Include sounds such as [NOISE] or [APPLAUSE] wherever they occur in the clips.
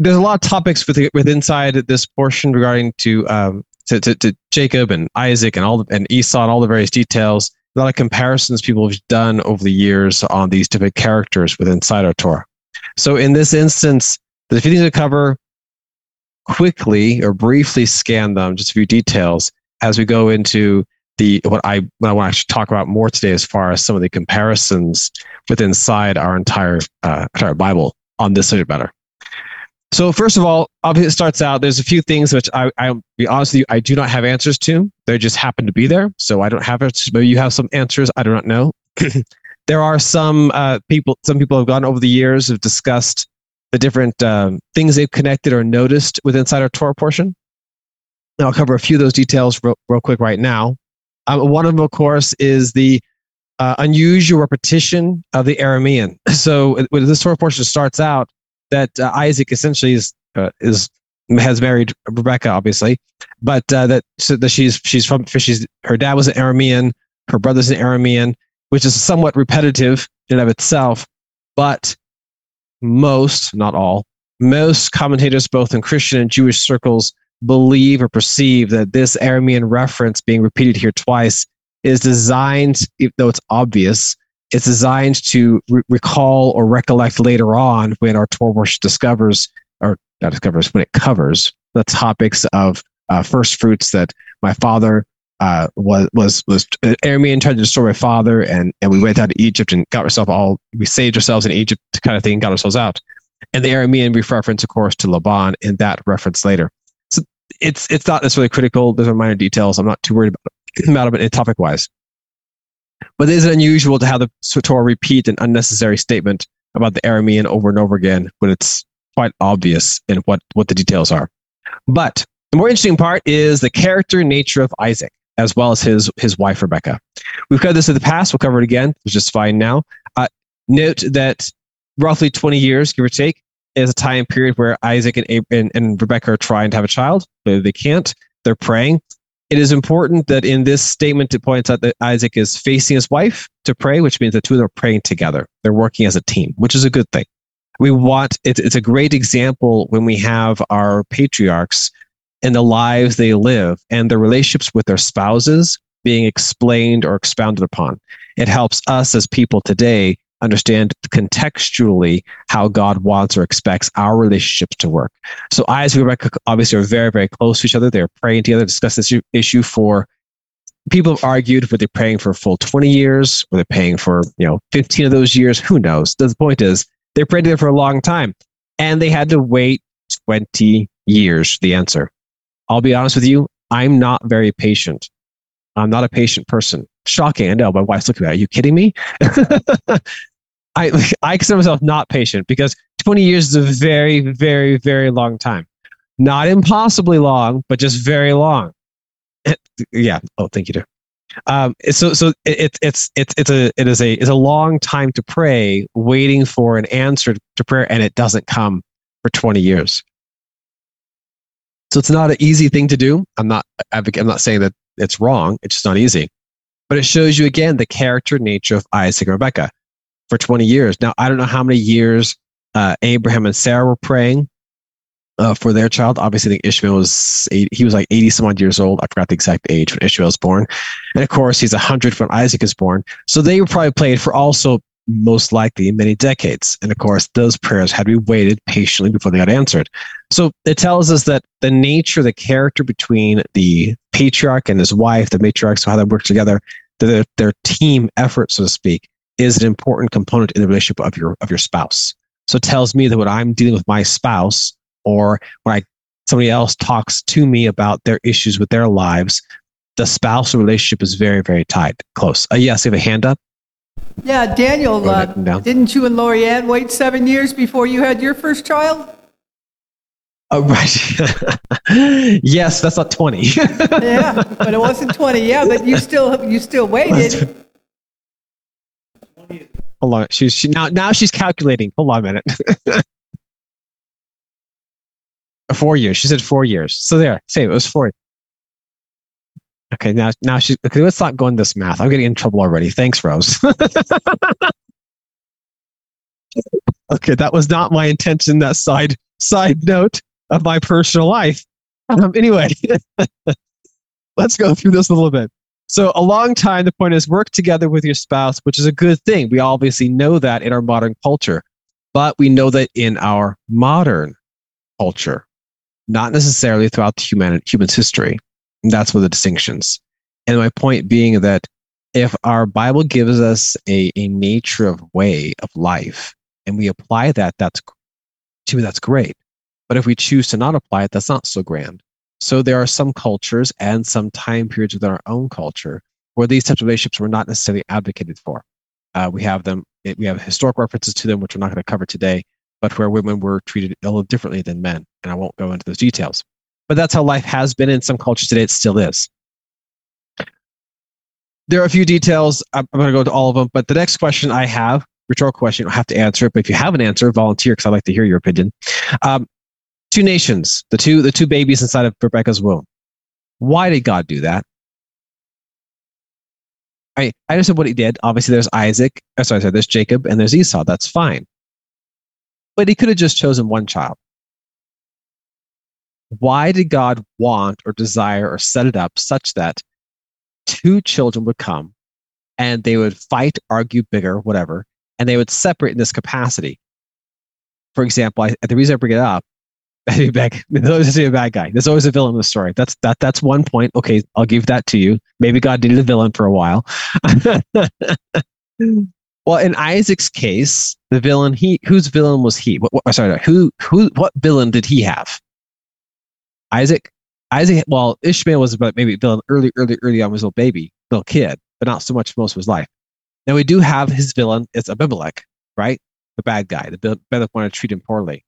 There's a lot of topics with, with inside this portion regarding to, um, to, to, to Jacob and Isaac and all the, and Esau and all the various details. A lot of comparisons people have done over the years on these different characters within inside our Torah. So in this instance, a few things to cover quickly or briefly scan them, just a few details as we go into the what I what I want to talk about more today as far as some of the comparisons within inside our entire uh, entire Bible on this subject matter. So first of all, obviously it starts out. There's a few things which I, I'll be honest with you, I do not have answers to. They just happen to be there, so I don't have it. Maybe you have some answers. I do not know. [CLEARS THROAT] there are some uh, people. Some people have gone over the years have discussed the different um, things they've connected or noticed with inside our Torah portion. And I'll cover a few of those details real, real quick right now. Um, one of them, of course, is the uh, unusual repetition of the Aramean. [LAUGHS] So when this Torah portion starts out, that uh, Isaac essentially is uh, is has married Rebecca, obviously, but uh, that so that she's she's from she's her dad was an Aramean, her brother's an Aramean, which is somewhat repetitive in and of itself. But most, not all, most commentators, both in Christian and Jewish circles, believe or perceive that this Aramean reference being repeated here twice is designed, though it's obvious, it's designed to re- recall or recollect later on when our Torah discovers, or not discovers, when it covers the topics of uh, first fruits that my father uh, was was was Aramean tried to destroy my father, and and we went out to Egypt and got ourselves all we saved ourselves in Egypt kind of thing, got ourselves out. And the Aramean reference, of course, to Laban in that reference later. So it's it's not necessarily critical. Those are minor details. I'm not too worried about, about it topic wise. But it is unusual to have the Torah repeat an unnecessary statement about the Aramean over and over again when it's quite obvious in what, what the details are. But the more interesting part is the character nature of Isaac, as well as his, his wife, Rebecca. We've covered this in the past. We'll cover it again. It's just fine now. Uh, note that roughly 20 years, give or take, is a time period where Isaac and, and, and Rebecca are trying to have a child, but they can't. They're praying. It is important that in this statement it points out that Isaac is facing his wife to pray, which means the two of them are praying together. They're working as a team, which is a good thing. We want it's, a great example when we have our patriarchs and the lives they live and their relationships with their spouses being explained or expounded upon. It helps us as people today understand contextually how God wants or expects our relationships to work. So Isaac and Rebecca obviously are very, very close to each other. They're praying together, discuss this issue for people have argued were they're praying for a full 20 years? Were they're paying for, you know, 15 of those years? Who knows? The point is they prayed together for a long time and they had to wait 20 years the answer. I'll be honest with you. I'm not very patient. I'm not a patient person. Shocking. I know. My wife's looking at me. Are you kidding me? [LAUGHS] I [LAUGHS] I consider myself not patient because 20 years is a very, very, very long time. Not impossibly long, but just very long. yeah. Oh, thank you, dear. Um, so so it, it's it's it's a it is a it's a long time to pray, waiting for an answer to prayer, and it doesn't come for 20 years. So it's not an easy thing to do. I'm not I'm not saying that it's wrong. It's just not easy. But it shows you again the character nature of Isaac and Rebecca for 20 years. Now, I don't know how many years uh, Abraham and Sarah were praying uh, for their child. Obviously, I think Ishmael was, eight, he was like 80 some odd years old. I forgot the exact age when Ishmael was born. And of course, he's 100 when Isaac is born. So they were probably prayed for also most likely many decades. And of course, those prayers had to be waited patiently before they got answered. So it tells us that the nature, the character between the patriarch and his wife, the matriarch, so how they work together, their, their team effort, so to speak, is an important component in the relationship of your of your spouse. So it tells me that when I'm dealing with my spouse or when I somebody else talks to me about their issues with their lives, the spousal relationship is very, very tight, close. Uh, yes, you have a hand up. Yeah, Daniel, uh, didn't you and Lorianne wait seven years before you had your first child? Oh, right. [LAUGHS] yes, that's not 20. [LAUGHS] yeah, but it wasn't 20. Yeah, but you still you still waited. Hold on. She's she, now now she's calculating. Hold on a minute. [LAUGHS] four years. She said four years. So there, say it was four. Okay, now now she's okay. Let's not go in this math. I'm getting in trouble already. Thanks, Rose. [LAUGHS] okay, that was not my intention. That side side note of my personal life. Um, anyway, [LAUGHS] let's go through this a little bit. So, a long time, the point is work together with your spouse, which is a good thing. We obviously know that in our modern culture, but we know that in our modern culture, not necessarily throughout the human, human's history. And that's where the distinctions. And my point being that if our Bible gives us a, a nature of way of life and we apply that, that's to me, that's great. But if we choose to not apply it, that's not so grand. So there are some cultures and some time periods within our own culture where these types of relationships were not necessarily advocated for. Uh, we have them, we have historic references to them, which we're not going to cover today, but where women were treated a little differently than men. And I won't go into those details. But that's how life has been in some cultures today. It still is. There are a few details. I'm going to go to all of them. But the next question I have, rhetorical question, I have to answer it. But if you have an answer, volunteer because I'd like to hear your opinion. Um, two nations, the two the two babies inside of Rebecca's womb. Why did God do that? I I understand what he did. Obviously, there's Isaac. Oh, sorry, sorry, there's Jacob and there's Esau. That's fine. But he could have just chosen one child. Why did God want or desire or set it up such that two children would come and they would fight, argue bigger, whatever, and they would separate in this capacity? For example, I, the reason I bring it up bad. There's always a bad guy. There's always a villain in the story. That's that. That's one point. Okay, I'll give that to you. Maybe God needed a villain for a while. [LAUGHS] well, in Isaac's case, the villain he whose villain was he? What, what, sorry, who who what villain did he have? Isaac. Isaac. Well, Ishmael was about maybe villain early, early, early on was little baby, little kid, but not so much most of his life. Now we do have his villain. It's Abimelech, right? The bad guy. The Abimelech wanted to treat him poorly.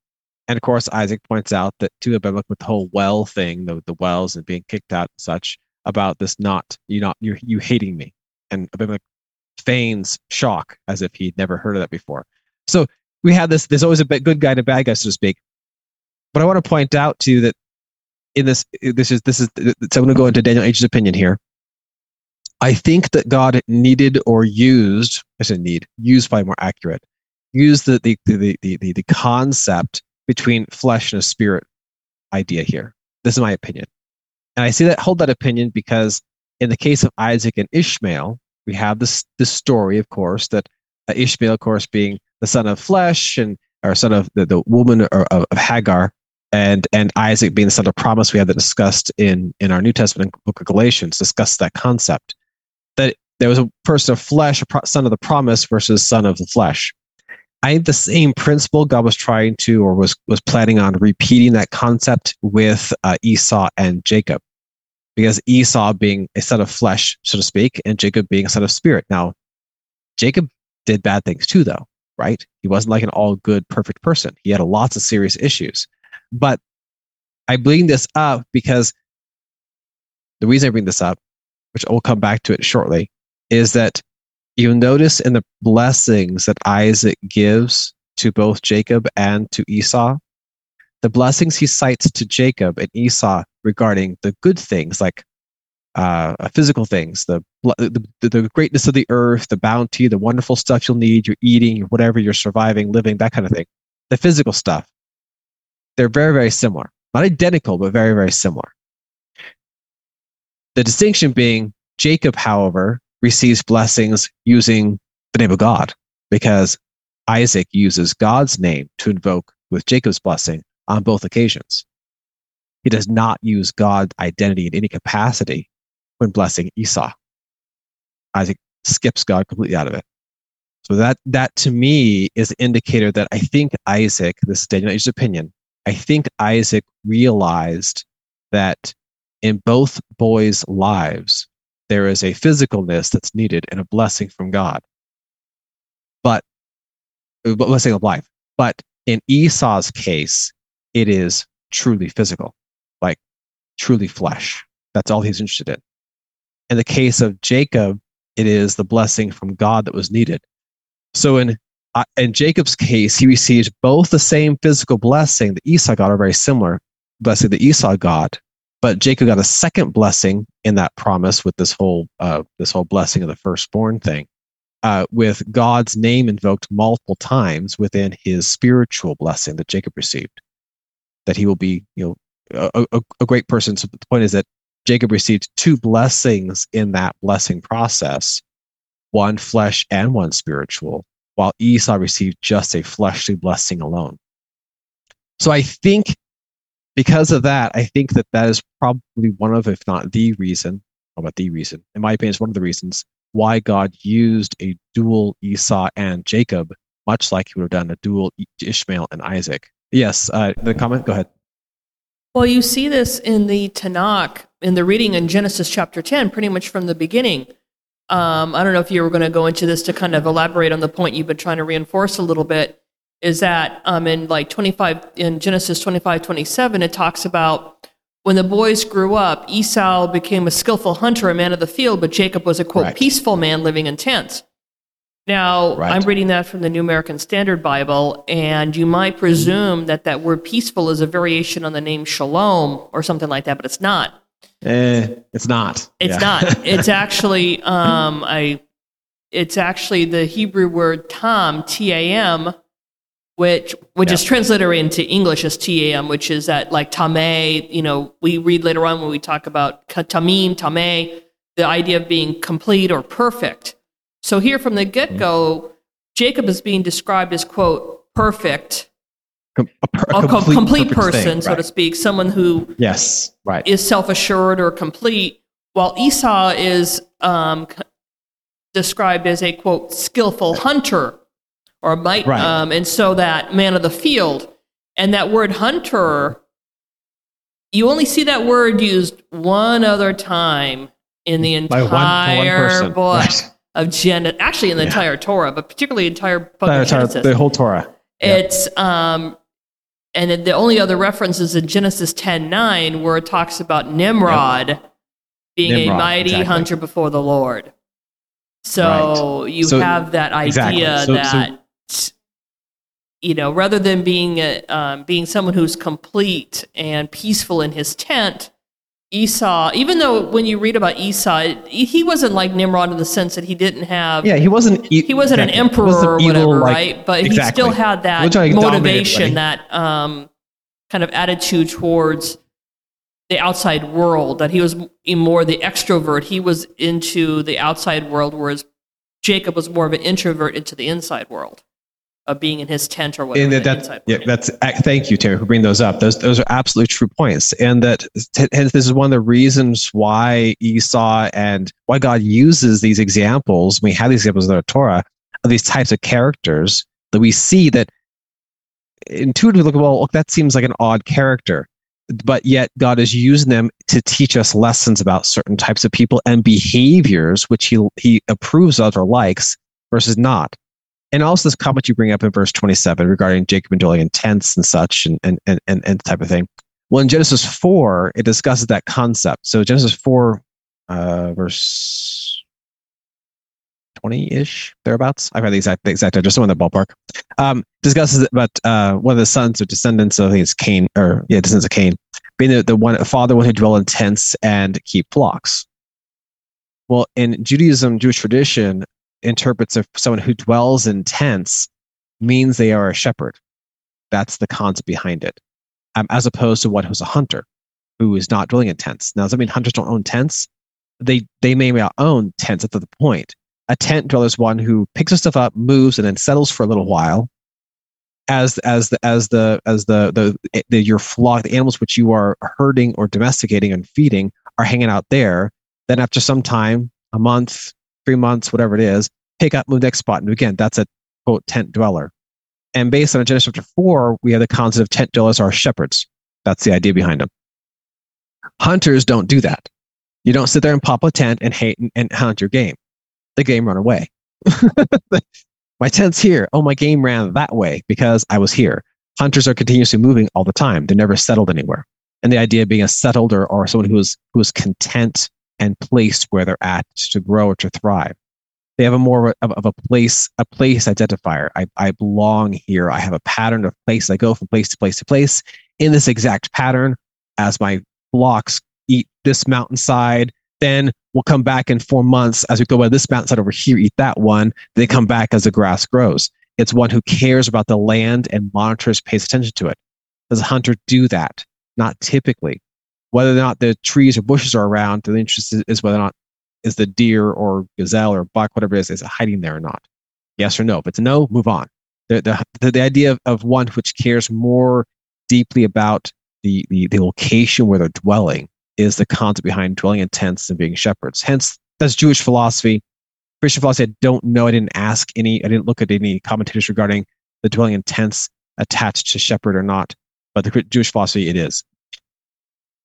And of course, Isaac points out that to Abimelech with the whole well thing, the, the wells and being kicked out and such, about this not you not you you hating me. And Abimelech feigns shock as if he'd never heard of that before. So we have this. There's always a good guy and a bad guy, so to speak. But I want to point out to you that in this, this is this is. So I'm going to go into Daniel H's opinion here. I think that God needed or used. I said need. Used by more accurate. Used the the the the the, the concept between flesh and a spirit idea here. This is my opinion. And I say that, hold that opinion because in the case of Isaac and Ishmael, we have this, this story, of course, that uh, Ishmael, of course, being the son of flesh and or son of the, the woman of, of Hagar, and and Isaac being the son of promise. We have that discussed in in our New Testament book of Galatians. Discussed that concept that there was a person of flesh, a son of the promise versus son of the flesh. I think the same principle God was trying to, or was was planning on repeating that concept with uh, Esau and Jacob, because Esau being a son of flesh, so to speak, and Jacob being a son of spirit. Now, Jacob did bad things too, though, right? He wasn't like an all good, perfect person. He had lots of serious issues. But I bring this up because the reason I bring this up, which I'll come back to it shortly, is that you notice in the blessings that Isaac gives to both Jacob and to Esau, the blessings he cites to Jacob and Esau regarding the good things like uh, physical things, the, the, the greatness of the earth, the bounty, the wonderful stuff you'll need, you're eating, whatever you're surviving, living, that kind of thing. The physical stuff, they're very, very similar. Not identical, but very, very similar. The distinction being Jacob, however, receives blessings using the name of God because Isaac uses God's name to invoke with Jacob's blessing on both occasions. He does not use God's identity in any capacity when blessing Esau. Isaac skips God completely out of it. So that that to me is an indicator that I think Isaac, this is Daniel's opinion, I think Isaac realized that in both boys' lives, there is a physicalness that's needed and a blessing from God. But blessing of life. But in Esau's case, it is truly physical, like truly flesh. That's all he's interested in. In the case of Jacob, it is the blessing from God that was needed. So in uh, in Jacob's case, he received both the same physical blessing that Esau got, or very similar blessing that Esau got, but Jacob got a second blessing in that promise with this whole uh, this whole blessing of the firstborn thing, uh, with God's name invoked multiple times within his spiritual blessing that Jacob received. That he will be, you know, a, a, a great person. So the point is that Jacob received two blessings in that blessing process, one flesh and one spiritual, while Esau received just a fleshly blessing alone. So I think because of that, I think that that is probably one of, if not the reason, about the reason, in my opinion, is one of the reasons why God used a dual Esau and Jacob, much like he would have done a dual Ishmael and Isaac. Yes, uh, the comment, go ahead. Well, you see this in the Tanakh, in the reading in Genesis chapter 10, pretty much from the beginning. Um, I don't know if you were going to go into this to kind of elaborate on the point you've been trying to reinforce a little bit is that um, in like 25 in genesis 25 27 it talks about when the boys grew up esau became a skillful hunter a man of the field but jacob was a quote right. peaceful man living in tents now right. i'm reading that from the new american standard bible and you might presume that that word peaceful is a variation on the name shalom or something like that but it's not eh, it's not it's yeah. not [LAUGHS] it's actually um, I, it's actually the hebrew word tam t-a-m which which yeah. is translated into English as TAM, which is that like tame. You know, we read later on when we talk about tamim, tame, the idea of being complete or perfect. So here from the get go, mm-hmm. Jacob is being described as quote perfect, a, per, a, complete, complete person, thing, right. so to speak, someone who yes, right, is self assured or complete, while Esau is um, described as a quote skillful hunter or might, right. um, and so that man of the field, and that word hunter, you only see that word used one other time in the entire one, book right. of Genesis, actually in the yeah. entire Torah, but particularly entire book of Genesis. The whole Torah. It's um, and the only other reference is in Genesis 10 9, where it talks about Nimrod yep. being Nimrod, a mighty exactly. hunter before the Lord. So right. you so, have that idea exactly. so, that so you know, rather than being a, um, being someone who's complete and peaceful in his tent, Esau, even though when you read about Esau, he wasn't like Nimrod in the sense that he didn't have. Yeah, he wasn't. E- he wasn't exactly. an emperor wasn't or whatever, evil, like, right? But exactly. he still had that motivation, that um, kind of attitude towards the outside world. That he was more the extrovert. He was into the outside world, whereas Jacob was more of an introvert into the inside world of being in his tent or whatever. And that, yeah, that's thank you, Terry, for bringing those up. Those those are absolutely true points, and that hence this is one of the reasons why Esau and why God uses these examples. We have these examples in the Torah of these types of characters that we see that intuitively look well. Look, that seems like an odd character, but yet God is using them to teach us lessons about certain types of people and behaviors which He He approves of or likes versus not and also this comment you bring up in verse 27 regarding Jacob and dwelling in tents and such and, and, and, and, and type of thing. Well, in Genesis 4, it discusses that concept. So Genesis 4, uh, verse 20-ish, thereabouts. I've had the exact, the exact address, in the ballpark. Um, discusses about uh, one of the sons or descendants of, I think it's Cain, or yeah, descendants of Cain, being the, the one father one who dwell in tents and keep flocks. Well, in Judaism, Jewish tradition, interprets of someone who dwells in tents means they are a shepherd. That's the concept behind it, um, as opposed to one who's a hunter who is not dwelling in tents. Now, does that mean hunters don't own tents? They they may not own tents. That's the point. A tent dweller is one who picks the stuff up, moves, and then settles for a little while. As as the as the as the the, the your flock, the animals which you are herding or domesticating and feeding are hanging out there. Then after some time, a month, three months, whatever it is, pick up, move next spot. And again, that's a quote tent dweller. And based on Genesis chapter four, we have the concept of tent dwellers are shepherds. That's the idea behind them. Hunters don't do that. You don't sit there and pop a tent and hate and, and hunt your game. The game run away. [LAUGHS] my tent's here. Oh, my game ran that way because I was here. Hunters are continuously moving all the time. They're never settled anywhere. And the idea of being a settled or, or someone who is, who is content and place where they're at to grow or to thrive. They have a more of, of a place, a place identifier. I, I belong here. I have a pattern of place. I go from place to place to place in this exact pattern as my blocks eat this mountainside. Then we'll come back in four months as we go by this mountainside over here, eat that one. They come back as the grass grows. It's one who cares about the land and monitors, pays attention to it. Does a hunter do that? Not typically. Whether or not the trees or bushes are around, the interest is whether or not is the deer or gazelle or buck, whatever it is, is hiding there or not? Yes or no? If it's no, move on. The, the, the idea of, of one which cares more deeply about the, the, the location where they're dwelling is the concept behind dwelling in tents and being shepherds. Hence, that's Jewish philosophy. Christian philosophy, I don't know. I didn't ask any, I didn't look at any commentators regarding the dwelling in tents attached to shepherd or not, but the Jewish philosophy, it is.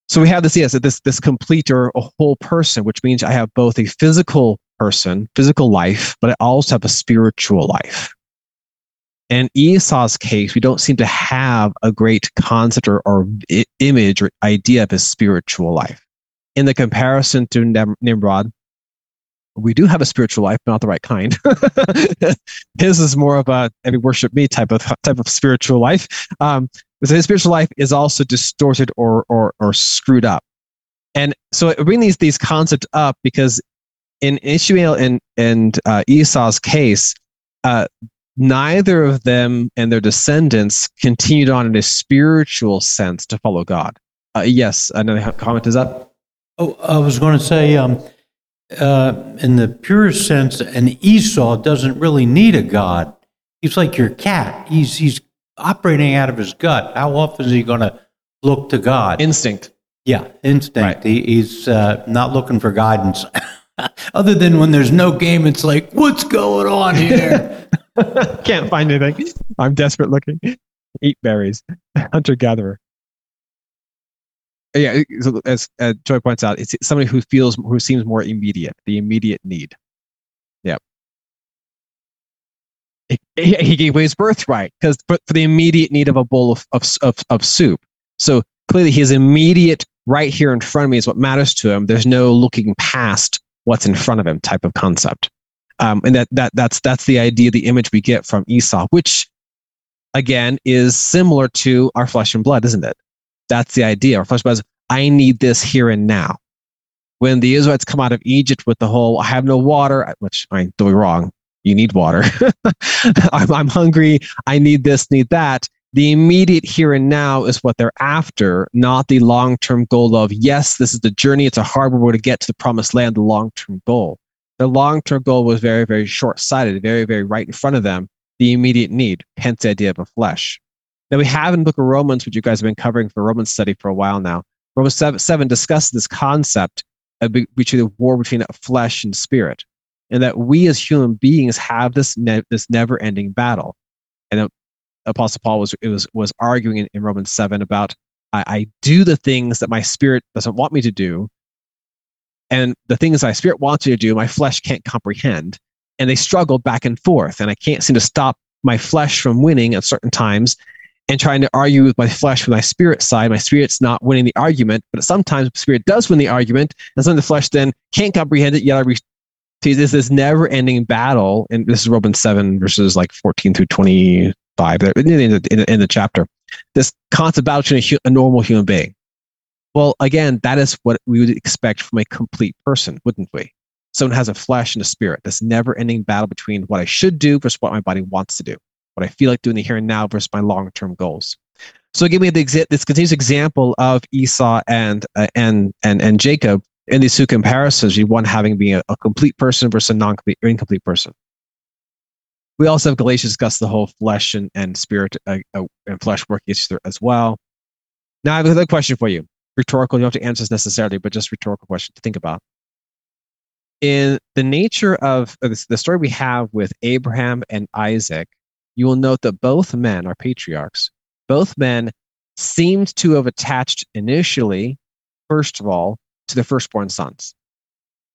So we have this, yes, this, this complete or a whole person, which means I have both a physical person, physical life, but I also have a spiritual life. In Esau's case, we don't seem to have a great concept or, or image or idea of his spiritual life. In the comparison to Nimrod, we do have a spiritual life, but not the right kind. [LAUGHS] his is more of a every worship me type of type of spiritual life. Um, so his spiritual life is also distorted or or or screwed up. And so I bring these these concepts up because in Ishmael and and uh, Esau's case, uh, neither of them and their descendants continued on in a spiritual sense to follow God. Uh, yes, another comment is up. Oh, I was going to say, um, uh, in the purest sense, an Esau doesn't really need a God. He's like your cat. He's he's operating out of his gut. How often is he going to look to God? Instinct. Yeah, instinct. Right. He, he's uh, not looking for guidance. [LAUGHS] Other than when there's no game, it's like, what's going on here? [LAUGHS] Can't find anything. I'm desperate looking. Eat berries. [LAUGHS] Hunter gatherer. Yeah, so as uh, Joy points out, it's somebody who feels, who seems more immediate, the immediate need. Yeah. He, gave away his birthright because for, for the immediate need of a bowl of, of, of, of soup. So clearly his immediate right here in front of me is what matters to him. There's no looking past what's in front of him type of concept. Um, and that, that, that's, that's the idea, the image we get from Esau, which again is similar to our flesh and blood, isn't it? That's the idea. Our flesh and blood is, I need this here and now. When the Israelites come out of Egypt with the whole, I have no water, which I ain't doing wrong. You need water. [LAUGHS] I'm, I'm hungry. I need this, need that. The immediate here and now is what they're after, not the long term goal of, yes, this is the journey. It's a hard road to get to the promised land, the long term goal. The long term goal was very, very short sighted, very, very right in front of them, the immediate need, hence the idea of a flesh. Now we have in the book of Romans, which you guys have been covering for Romans study for a while now. Romans 7, 7 discusses this concept of between the war between flesh and spirit, and that we as human beings have this ne- this never ending battle. And Apostle Paul was was was arguing in, in Romans 7 about I, I do the things that my spirit doesn't want me to do, and the things my spirit wants me to do, my flesh can't comprehend. And they struggle back and forth. And I can't seem to stop my flesh from winning at certain times and trying to argue with my flesh with my spirit side. My spirit's not winning the argument, but sometimes spirit does win the argument. And some of the flesh then can't comprehend it, yet I re- see this this never ending battle. And this is Romans 7 verses like 14 through 25 in the, in the, in the chapter. This constant battle between a, a normal human being. Well, again, that is what we would expect from a complete person, wouldn't we? Someone has a flesh and a spirit, this never ending battle between what I should do versus what my body wants to do, what I feel like doing the here and now versus my long term goals. So give me the, this continuous example of Esau and, uh, and, and, and Jacob in these two comparisons, you one having being a, a complete person versus a non-complete or incomplete person. We also have Galatians discuss the whole flesh and, and spirit uh, uh, and flesh working together as well. Now I have another question for you rhetorical. You don't have to answer this necessarily, but just rhetorical question to think about. In the nature of the story we have with Abraham and Isaac, you will note that both men are patriarchs. Both men seemed to have attached initially, first of all, to their firstborn sons.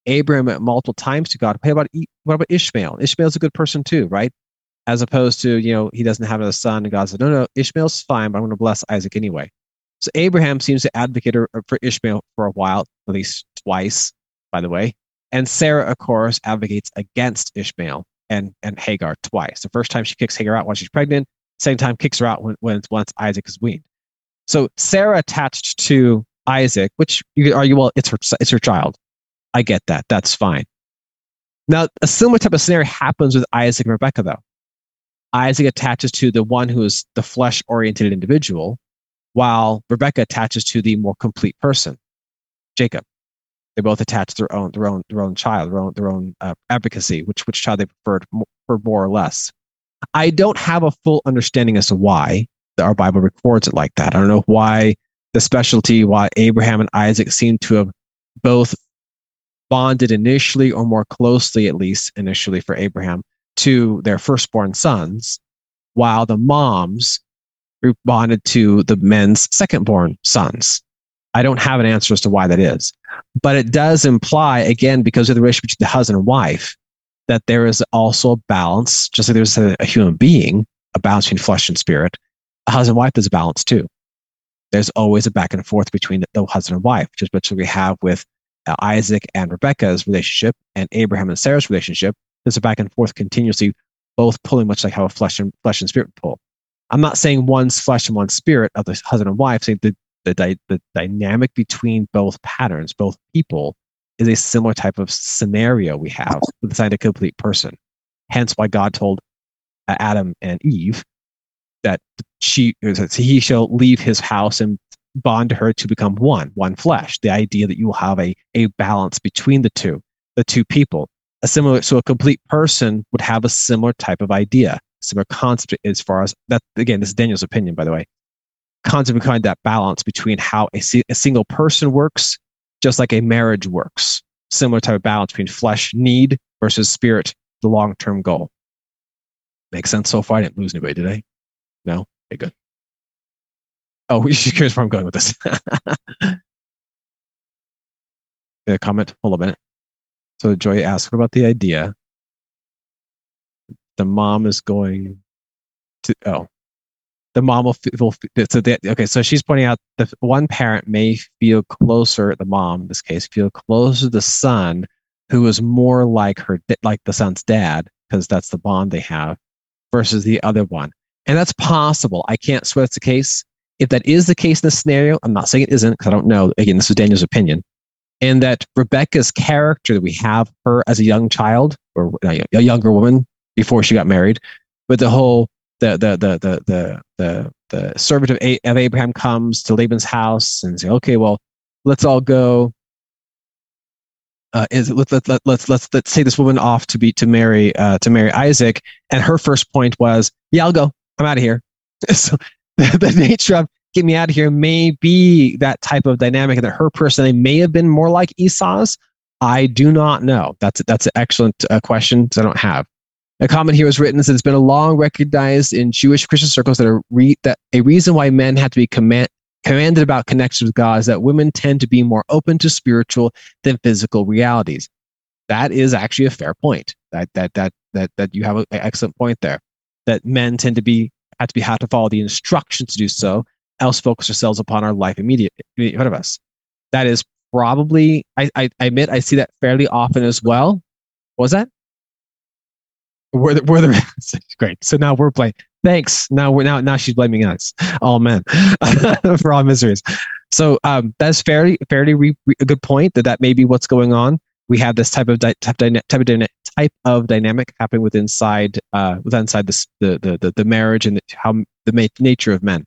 Abraham at multiple times to God. What about, what about Ishmael? Ishmael's a good person too, right? as opposed to, you know, he doesn't have another son. And God said, no, no, Ishmael's fine, but I'm going to bless Isaac anyway. So Abraham seems to advocate for Ishmael for a while, at least twice, by the way. And Sarah, of course, advocates against Ishmael and, and Hagar twice. The first time she kicks Hagar out while she's pregnant, same time kicks her out when, when once Isaac is weaned. So Sarah attached to Isaac, which you could argue, well, it's her, it's her child. I get that. That's fine. Now, a similar type of scenario happens with Isaac and Rebecca, though. Isaac attaches to the one who is the flesh oriented individual, while Rebecca attaches to the more complete person, Jacob. They both attach their own, their own, their own child, their own, their own uh, advocacy, which which child they preferred for more or less. I don't have a full understanding as to why our Bible records it like that. I don't know why the specialty, why Abraham and Isaac seem to have both bonded initially, or more closely at least initially for Abraham, to their firstborn sons, while the moms bonded to the men's secondborn sons. I don't have an answer as to why that is, but it does imply, again, because of the relationship between the husband and wife, that there is also a balance, just like there's a, a human being, a balance between flesh and spirit. A husband and wife is a balance too. There's always a back and forth between the, husband and wife, just what we have with uh, Isaac and Rebecca's relationship and Abraham and Sarah's relationship. There's a back and forth continuously, both pulling much like how a flesh and flesh and spirit pull. I'm not saying one's flesh and one's spirit of the husband and wife, saying the, the, di- the dynamic between both patterns, both people, is a similar type of scenario we have with the sign of complete person. Hence why God told uh, Adam and Eve that she he shall leave his house and bond to her to become one, one flesh. The idea that you will have a, a balance between the two, the two people. A similar, so a complete person would have a similar type of idea, similar concept as far as that. Again, this is Daniel's opinion, by the way. Concept behind that balance between how a, a single person works, just like a marriage works. Similar type of balance between flesh need versus spirit, the long term goal. Makes sense so far. I didn't lose anybody, did I? No? Okay, good. Oh, [LAUGHS] you're curious where I'm going with this. [LAUGHS] a comment? Hold a minute. So Joy asked, what about the idea? The mom is going to, oh, the mom will feel, so the, okay, so she's pointing out that one parent may feel closer, the mom in this case, feel closer to the son who is more like her, like the son's dad, because that's the bond they have, versus the other one. And that's possible. I can't swear it's the case. If that is the case in this scenario, I'm not saying it isn't because I don't know. Again, this is Daniel's opinion. And that Rebecca's character that we have her as a young child or a younger woman before she got married, but the whole the the the the the the, the servant of, a- of Abraham comes to Laban's house and say, okay, well, let's all go. Uh, is let, let, let, let's let's let's take this woman off to be to marry uh, to marry Isaac, and her first point was, yeah, I'll go. I'm out of here. [LAUGHS] so the, the nature of get me out of here may be that type of dynamic and that her personality may have been more like Esau's. I do not know. That's that's an excellent uh, question I don't have. A comment here was written says it's been a long recognized in Jewish Christian circles that, a re- that a reason why men have to be command- commanded about connections with God is that women tend to be more open to spiritual than physical realities. That is actually a fair point. That that that that that you have an excellent point there that men tend to be have to be have to follow the instructions to do so, else focus ourselves upon our life immediate in front of us. That is probably I, I, I admit I see that fairly often as well. What was that? We're the, we're the [LAUGHS] great. So now we're playing. Thanks. Now we're now now she's blaming us, all men, [LAUGHS] for all miseries. So um, that's fairly fairly re, re, a good point. That that may be what's going on we have this type of di- type, type of type of dynamic happening within inside uh, with inside the, the the the marriage and the, how the nature of men.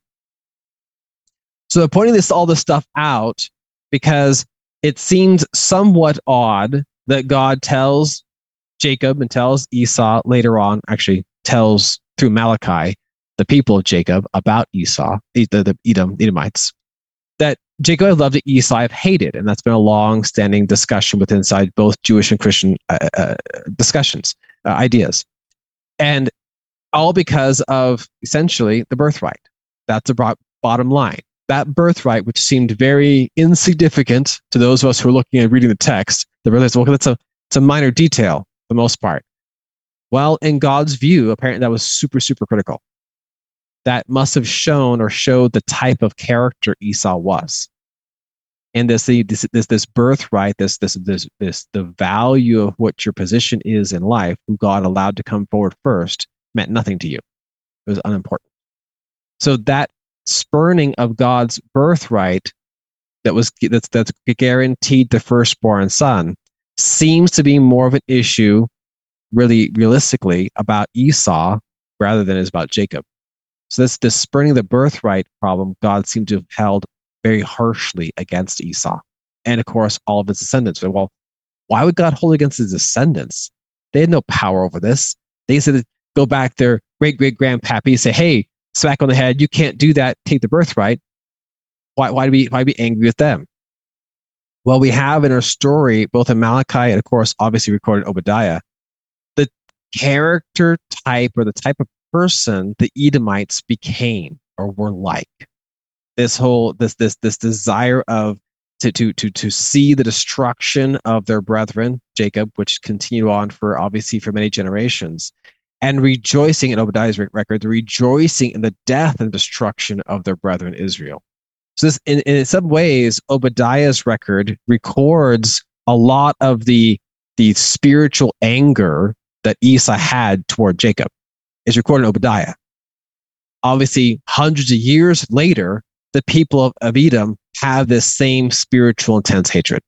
So they're pointing this all this stuff out because it seems somewhat odd that God tells Jacob and tells Esau later on, actually tells through Malachi the people of Jacob about Esau, the, the Edom, Edomites, that Jacob had loved it, Esau have hated, and that's been a long-standing discussion within inside both Jewish and Christian uh, uh, discussions, uh, ideas, and all because of essentially the birthright. That's the bottom line. That birthright, which seemed very insignificant to those of us who are looking and reading the text, they realized, well, that's a it's a minor detail for the most part. Well, in God's view, apparently that was super, super critical. That must have shown or showed the type of character Esau was. And this, this, this, this birthright, this, this, this, this, the value of what your position is in life, who God allowed to come forward first, meant nothing to you. It was unimportant. So that spurning of God's birthright that was that's that's guaranteed the firstborn son seems to be more of an issue really realistically about Esau rather than is about Jacob. So this this spurning the birthright problem, God seemed to have held very harshly against Esau. And of course, all of his descendants. Well, why would God hold against his descendants? They had no power over this. They said go back their great great grandpappy, say, hey, smack on the head, you can't do that, take the birthright. Why, why, be, why be angry with them? Well, we have in our story, both in Malachi and, of course, obviously recorded Obadiah, the character type or the type of person the Edomites became or were like. This whole, this, this, this desire of to, to, to, to see the destruction of their brethren, Jacob, which continued on for obviously for many generations, and rejoicing in Obadiah's record, rejoicing in the death and destruction of their brethren Israel. So this, in, in some ways, Obadiah's record records a lot of the the spiritual anger that Esau had toward Jacob. Is recorded in Obadiah. Obviously, hundreds of years later, the people of, of Edom have this same spiritual intense hatred.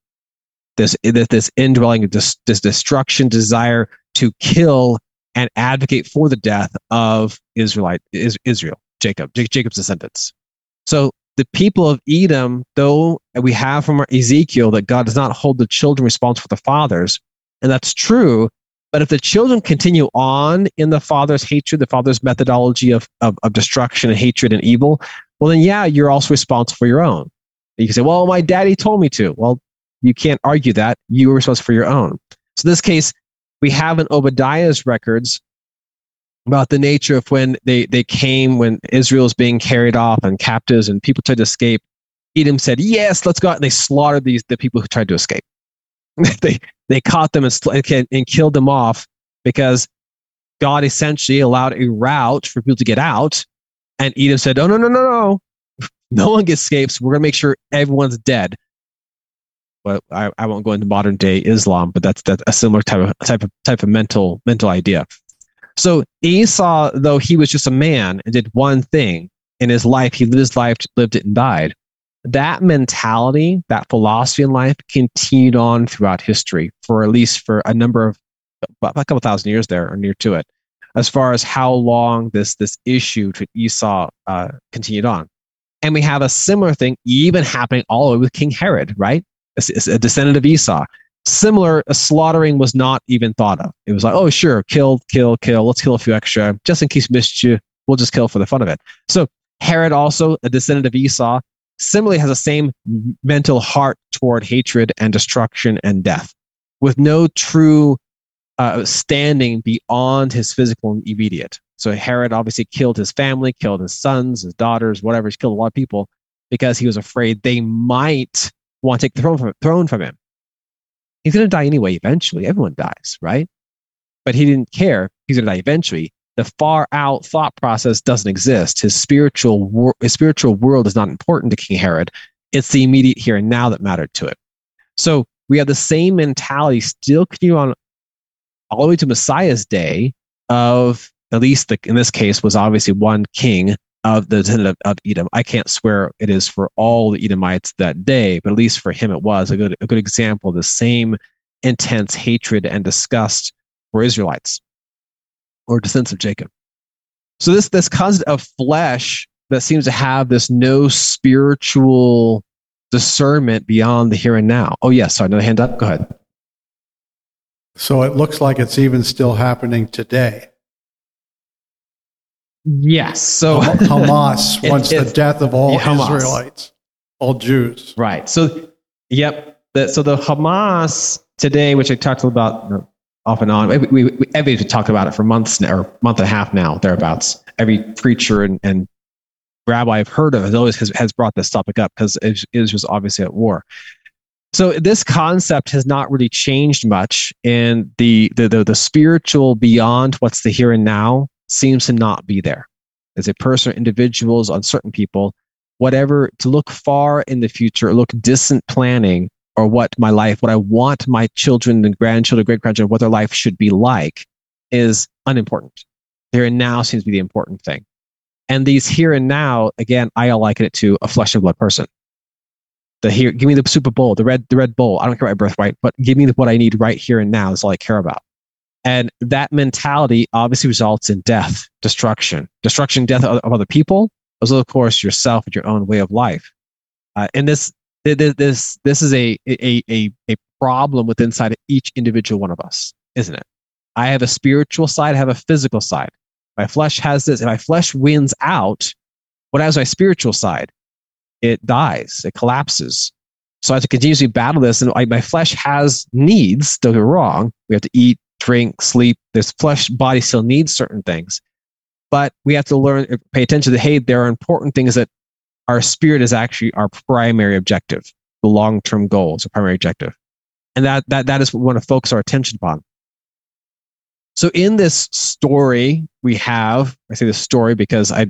This, this indwelling, this, this destruction, desire to kill and advocate for the death of Israelite, Israel, Jacob, Jacob's descendants. So the people of Edom, though we have from Ezekiel that God does not hold the children responsible for the fathers, and that's true. But if the children continue on in the father's hatred, the father's methodology of, of, of destruction and hatred and evil, well, then, yeah, you're also responsible for your own. You can say, well, my daddy told me to. Well, you can't argue that. You were responsible for your own. So, in this case, we have in Obadiah's records about the nature of when they, they came when Israel was being carried off and captives and people tried to escape. Edom said, Yes, let's go out. And they slaughtered these the people who tried to escape. [LAUGHS] they they caught them and, and killed them off because God essentially allowed a route for people to get out. And Edom said, Oh no, no, no, no. No one escapes. We're gonna make sure everyone's dead. But I, I won't go into modern day Islam, but that's that's a similar type of type of type of mental mental idea. So Esau, though he was just a man and did one thing in his life, he lived his life, lived it, and died. That mentality, that philosophy in life continued on throughout history for at least for a number of a couple thousand years there or near to it, as far as how long this this issue to Esau uh, continued on. And we have a similar thing even happening all way with King Herod, right? A, a descendant of Esau similar a slaughtering was not even thought of. It was like, oh, sure, kill, kill, kill. Let's kill a few extra just in case missed you. We'll just kill for the fun of it. So Herod, also a descendant of Esau, similarly has the same mental heart toward hatred and destruction and death, with no true uh, standing beyond his physical immediate. So Herod obviously killed his family, killed his sons, his daughters, whatever. He's killed a lot of people because he was afraid they might want to take the throne from, throne from him. He's going to die anyway, eventually. Everyone dies, right? But he didn't care. He's going to die eventually. The far out thought process doesn't exist. His spiritual, wor- his spiritual world is not important to King Herod. It's the immediate here and now that mattered to it. So we have the same mentality still continue on all the way to Messiah's day of at least the, in this case was obviously one king of the descendant of, Edom. I can't swear it is for all the Edomites that day, but at least for him it was a good a good example of the same intense hatred and disgust for Israelites or descendants of Jacob. So this this concept of flesh that seems to have this no spiritual discernment beyond the here and now. Oh yes, sorry, another hand up. Go ahead. So it looks like it's even still happening today. Yes. So [LAUGHS] Hamas it, wants the death of all yeah, Israelites, all Jews. Right. So, yep. The, so the Hamas today, which I talked about off and on, we, we, we everybody talked about it for months or month and a half now, thereabouts. Every preacher and, and rabbi I've heard of has always has, has brought this topic up because Israel's obviously at war. So this concept has not really changed much, and the, the the the spiritual beyond what's the here and now seems to not be there. As a person individuals on certain people, whatever to look far in the future, look distant planning, or what my life, what I want my children and grandchildren, great grandchildren, what their life should be like, is unimportant. Here and now seems to be the important thing. And these here and now, again, I liken it to a flesh and blood person the here, give me the Super Bowl, the red, the Red Bull. I don't care about birthright, but give me what I need right here and now. That's all I care about. And that mentality obviously results in death, destruction, destruction, death of, other people, as well, of course, yourself and your own way of life. Uh, and this, this, this is a, a, a, a problem with inside of each individual one of us, isn't it? I have a spiritual side, I have a physical side. My flesh has this. If my flesh wins out, what has my spiritual side? it dies, it collapses. So I have to continuously battle this. And I, my flesh has needs, don't get wrong. We have to eat, drink, sleep. This flesh body still needs certain things. But we have to learn, pay attention to, hey, there are important things that our spirit is actually our primary objective, the long term goals, our primary objective. And that, that, that is what we want to focus our attention upon. So in this story, we have, I say this story because I,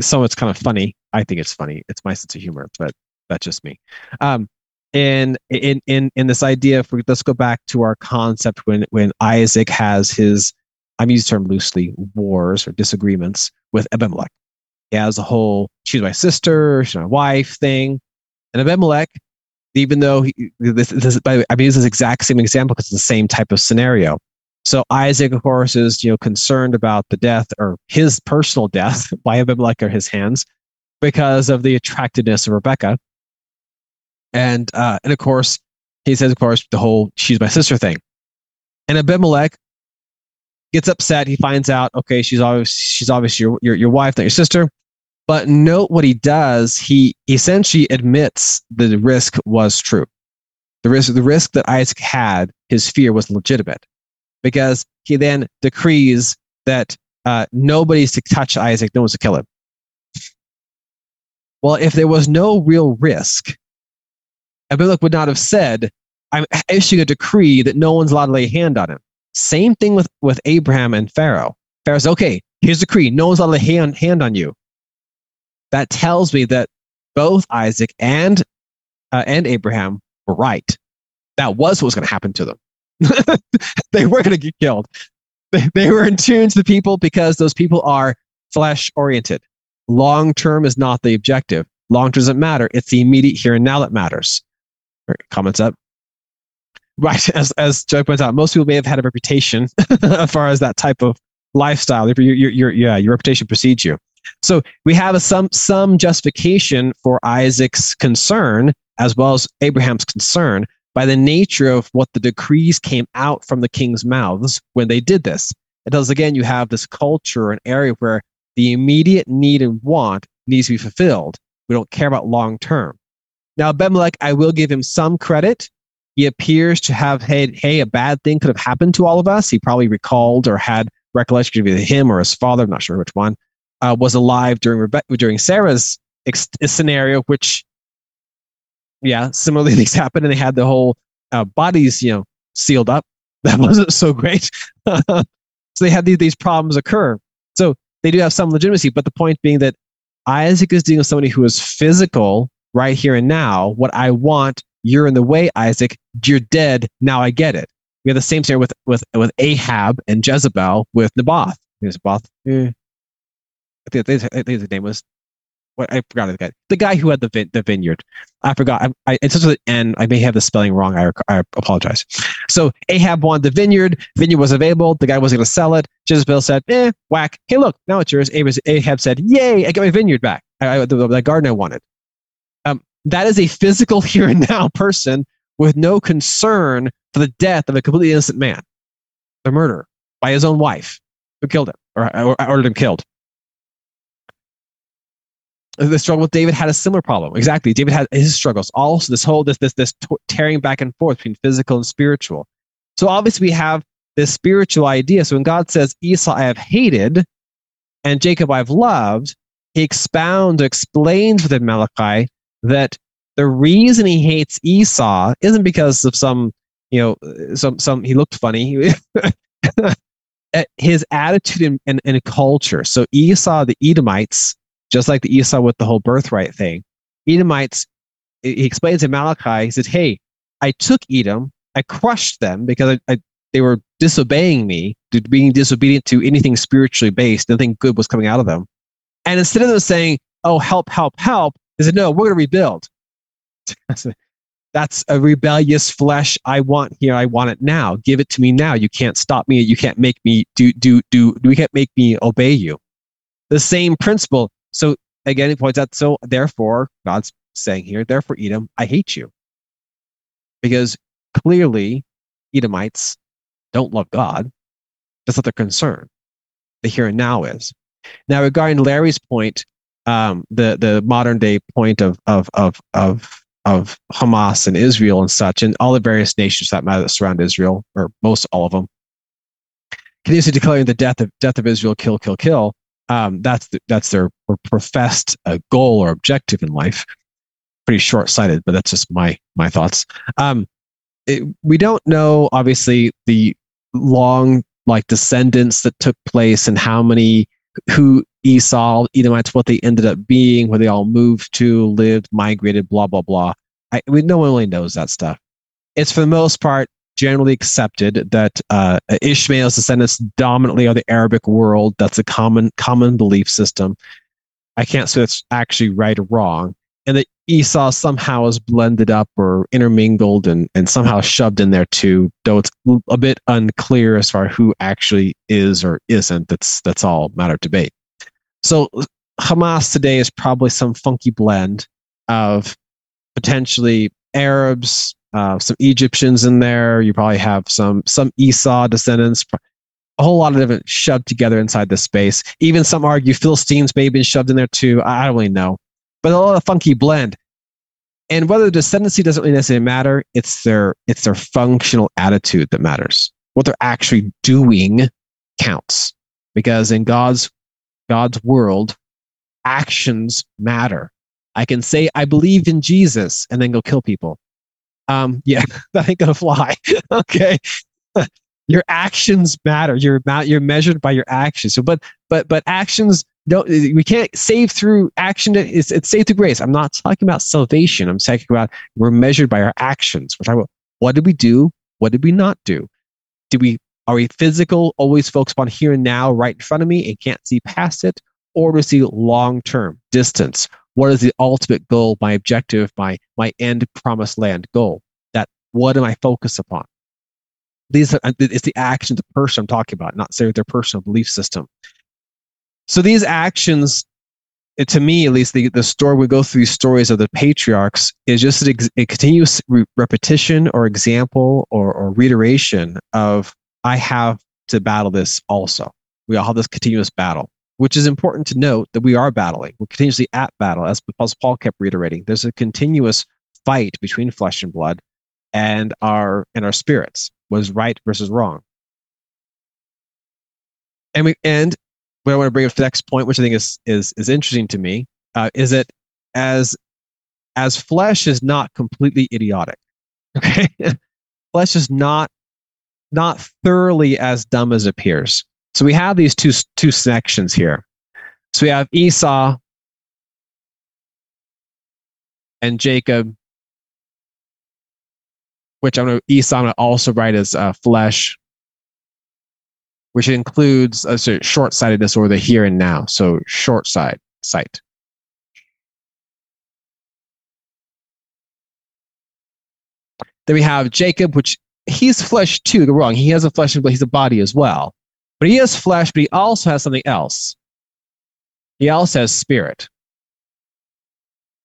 some it's kind of funny. I think it's funny. It's my sense of humor, but that's just me. Um, in in in in this idea, if we, let's go back to our concept when when Isaac has his, I'm using the term loosely, wars or disagreements with Abimelech. He has a whole she's my sister, she's my wife thing, and Abimelech, even though he, this, this I mean, this exact same example because it's the same type of scenario. So Isaac, of course, is you know concerned about the death or his personal death [LAUGHS] by Abimelech or his hands because of the attractiveness of Rebecca. And uh, and of course, he says, of course, the whole "she's my sister" thing. And Abimelech gets upset. He finds out, okay, she's obviously she's obviously your, your your wife, not your sister. But note what he does. He essentially admits the risk was true. The risk, the risk that Isaac had, his fear was legitimate, because he then decrees that uh, nobody's to touch Isaac, no one's to kill him. Well, if there was no real risk, Abimelech would not have said, I'm issuing a decree that no one's allowed to lay a hand on him. Same thing with, with Abraham and Pharaoh. Pharaoh says, okay, here's a decree. No one's allowed to lay hand, hand on you. That tells me that both Isaac and, uh, and Abraham were right. That was what was going to happen to them. [LAUGHS] they were going to get killed. They, they were in tune to the people because those people are flesh oriented. Long term is not the objective. Long term doesn't matter. It's the immediate here and now that matters. Right, comments up. Right. As, as Joe points out, most people may have had a reputation [LAUGHS] as far as that type of lifestyle. Your, your, your, yeah, your reputation precedes you. So we have a, some, some justification for Isaac's concern as well as Abraham's concern by the nature of what the decrees came out from the king's mouths when they did this. It does again, you have this culture, an area where the immediate need and want needs to be fulfilled. We don't care about long term. Now, Abimelech, I will give him some credit. He appears to have had, hey, a bad thing could have happened to all of us. He probably recalled or had recollection of either him or his father, I'm not sure which one, uh, was alive during Rebe- during Sarah's ex- scenario, which, yeah, similarly [LAUGHS] things happened and they had the whole uh, bodies, you know, sealed up. [LAUGHS] That wasn't so great. [LAUGHS] so they had these, these problems occur. So they do have some legitimacy. But the point being that Isaac is dealing with somebody who is physical right here and now. What I want, you're in the way, Isaac. You're dead. Now I get it. We have the same scenario with, with, with Ahab and Jezebel with Naboth. Naboth. Eh. I think, I think his name was what I forgot the guy, the guy who had the vin, the vineyard. I forgot. I, I it's just and I may have the spelling wrong. I, I apologize. So Ahab wanted the vineyard. Vineyard was available. The guy wasn't going to sell it. Jezebel said, "Eh, whack. Hey, look, now it's yours." Ahab said, "Yay! I get my vineyard back. I, I, the, the garden I wanted." Um, that is a physical [LAUGHS] here and now person with no concern for the death of a completely innocent man, a murderer by his own wife who killed him or, or ordered him killed the struggle with David had a similar problem. Exactly. David had his struggles. Also, this whole this this this tearing back and forth between physical and spiritual. So obviously we have this spiritual idea. So when God says Esau I have hated and Jacob I've loved, he expounds, explains within Malachi that The reason he hates Esau isn't because of some, you know, some some he looked funny. [LAUGHS] His attitude and, and, and culture. So Esau, the Edomites, just like the Esau with the whole birthright thing, Edomites, he explains in Malachi, he says, Hey, I took Edom, I crushed them because I, I, they were disobeying me, being disobedient to anything spiritually based, nothing good was coming out of them. And instead of them saying, Oh, help, help, help, they said, No, we're going to rebuild. [LAUGHS] That's a rebellious flesh. I want here. I want it now. Give it to me now. You can't stop me. You can't make me do, do, do, you can't make me obey you. The same principle. So again, he points out, so therefore, God's saying here, therefore, Edom, I hate you. Because clearly, Edomites don't love God. That's not their concern. The here and now is. Now, regarding Larry's point, um, the the modern day point of of of of of Hamas and Israel and such, and all the various nations that matter that surround Israel, or most all of them, continuously declaring the death of death of Israel, kill, kill, kill. Um, that's the, that's their professed uh, goal or objective in life. Pretty short sighted, but that's just my my thoughts. Um, it, we don't know, obviously, the long like descendants that took place and how many who Esau, Edomites, what they ended up being, where they all moved to, lived, migrated, blah, blah, blah. I, I mean, no one really knows that stuff. It's for the most part generally accepted that uh, Ishmael's descendants dominantly are the Arabic world. That's a common common belief system. I can't say it's actually right or wrong. And that Esau somehow is blended up or intermingled and, and somehow shoved in there too, though it's a bit unclear as far who actually is or isn't. That's that's all matter of debate. So Hamas today is probably some funky blend of potentially Arabs, uh, some Egyptians in there. You probably have some some Esau descendants, a whole lot of different shoved together inside this space. Even some argue Philistines may have been shoved in there too. I don't really know, but a lot of funky blend. And whether the descendancy doesn't really necessarily matter, it's their it's their functional attitude that matters. What they're actually doing counts, because in God's God's world, actions matter. I can say I believe in Jesus and then go kill people. Um, yeah, [LAUGHS] that ain't gonna fly. [LAUGHS] okay. [LAUGHS] your actions matter. You're you're measured by your actions. So, but but but actions don't. We can't save through action. It's it's saved through grace. I'm not talking about salvation. I'm talking about we're measured by our actions. We're talking about what did we do? What did we not do? Did we are we physical, always focused on here and now, right in front of me, and can't see past it? Or we see long term distance? What is the ultimate goal, my objective, my, my end promised land goal? That what am I focused upon? These are, it's the actions of the person I'm talking about, not say their personal belief system. So these actions, to me at least, the, the story we go through these stories of the patriarchs is just a, a continuous re- repetition or example or, or reiteration of I have to battle this also. We all have this continuous battle, which is important to note that we are battling. We're continuously at battle, as Paul kept reiterating. There's a continuous fight between flesh and blood and our and our spirits. Was right versus wrong. And we and what I want to bring up to the next point, which I think is is is interesting to me, uh, is that as as flesh is not completely idiotic. [LAUGHS] Okay, flesh is not not thoroughly as dumb as appears. So we have these two two sections here. So we have Esau and Jacob, which I'm going to Esau I'm going to also write as uh, flesh, which includes a uh, short sightedness or the here and now. So short side sight. Then we have Jacob, which he's flesh too. The wrong. He has a flesh, but he's a body as well. But he has flesh, but he also has something else. He also has spirit.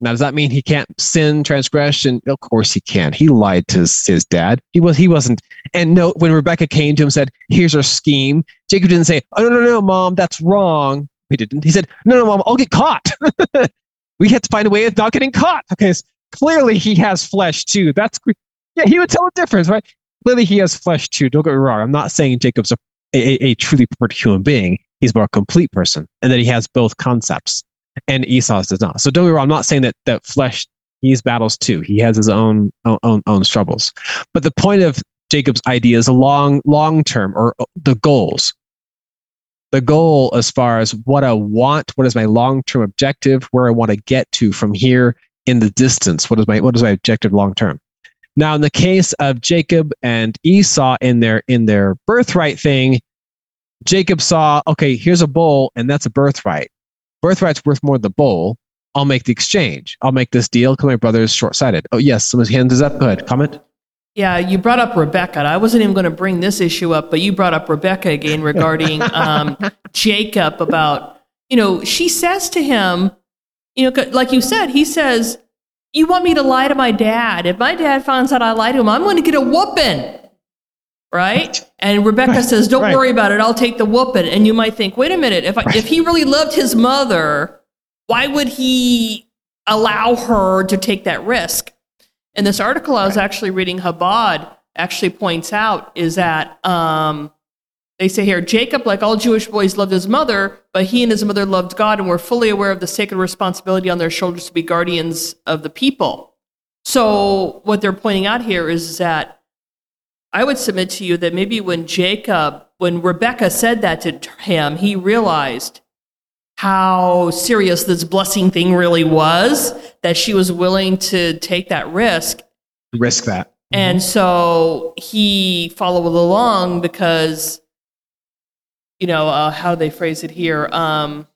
Now, does that mean he can't sin, transgression? Of course he can. He lied to his, his, dad. He was he wasn't. And no, when Rebecca came to him and said, "Here's our scheme," Jacob didn't say, "Oh no, no, no, mom, that's wrong." He didn't. He said, "No, no, mom, I'll get caught." [LAUGHS] we had to find a way of not getting caught. Okay, so clearly he has flesh too. That's yeah. He would tell the difference, right? clearly he has flesh too. Don't get me wrong. I'm not saying Jacob's a, a, a truly perfect human being. He's more a complete person and that he has both concepts and Esau's does not. So don't me wrong. I'm not saying that, that flesh He's battles too. He has his own own own struggles. But the point of Jacob's idea is a long long term or uh, the goals. The goal as far as what I want, what is my long term objective, where I want to get to from here in the distance. What is my what is my objective long term? Now, in the case of Jacob and Esau in their in their birthright thing, Jacob saw, okay, here's a bowl, and that's a birthright. Birthright's worth more than the bowl. I'll make the exchange. I'll make this deal because my brother is short sighted. Oh, yes, someone's hand is up. Go ahead. Comment. Yeah, you brought up Rebecca. I wasn't even going to bring this issue up, but you brought up Rebecca again regarding [LAUGHS] um, Jacob about, you know, she says to him, you know, like you said, he says, You want me to lie to my dad? If my dad finds out I lied to him, I'm going to get a whooping right? And Rebecca right. says, "Don't right. worry about it. I'll take the whooping." And you might think, "Wait a minute. If I, right. if he really loved his mother, why would he allow her to take that risk?" And this article I was actually reading, Chabad actually points out is that um, they say here Jacob, like all Jewish boys, loved his mother, but he and his mother loved God and were fully aware of the sacred responsibility on their shoulders to be guardians of the people. So what they're pointing out here is that I would submit to you that maybe when Jacob, when Rebecca said that to him, he realized how serious this blessing thing really was, that she was willing to take that risk. Risk that. And so he followed along because, you know, uh, how they phrase it here? Um,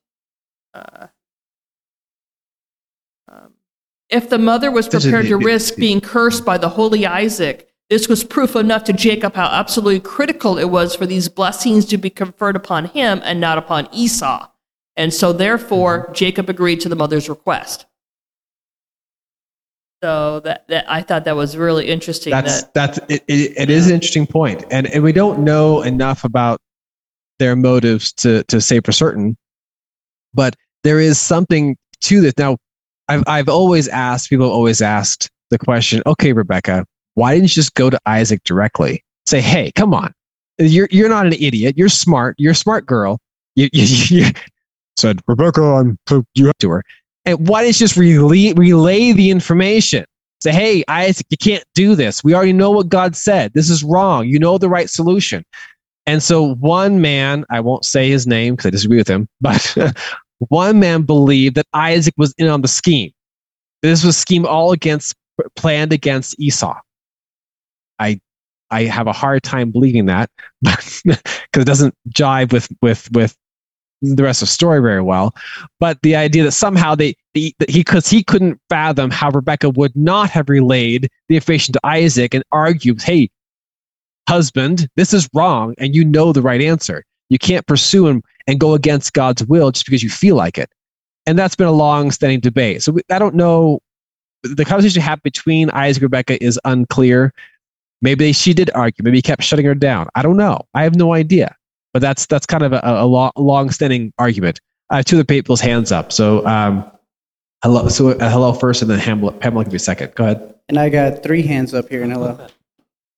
uh, um, if the mother was prepared to risk being cursed by the holy Isaac, this was proof enough to Jacob how absolutely critical it was for these blessings to be conferred upon him and not upon Esau. And so, therefore, mm-hmm. Jacob agreed to the mother's request. So that, that I thought that was really interesting. That's that, that's it. It, it yeah. is an interesting point, and and we don't know enough about their motives to to say for certain, but there is something to this. Now, I've I've always asked people have always asked the question. Okay, Rebecca, why didn't you just go to Isaac directly? Say, hey, come on. You're, you're not an idiot. You're smart. You're a smart girl. You, you, [LAUGHS] you said, Rebecca, I'm you up to her. And why didn't you just relay, relay the information? Say, hey, Isaac, you can't do this. We already know what God said. This is wrong. You know the right solution. And so one man, I won't say his name because I disagree with him, [LAUGHS] but one man believed that Isaac was in on the scheme. This was a scheme all against, planned against Esau. I I have a hard time believing that [LAUGHS] because it doesn't jive with with with the rest of the story very well. But the idea that somehow they the, he because he couldn't fathom how Rebecca would not have relayed the information to Isaac and argued, "Hey, husband, this is wrong, and you know the right answer. You can't pursue him and go against God's will just because you feel like it." And that's been a long-standing debate. So we, I don't know. The conversation happened between Isaac and Rebecca is unclear. Maybe she did argue. Maybe he kept shutting her down. I don't know. I have no idea. But that's that's kind of a, a long, long-standing argument. I have two other people's hands up. So um, hello. So uh, hello first, and then Pamela, Pamela can be second. Go ahead. And I got three hands up here. And hello.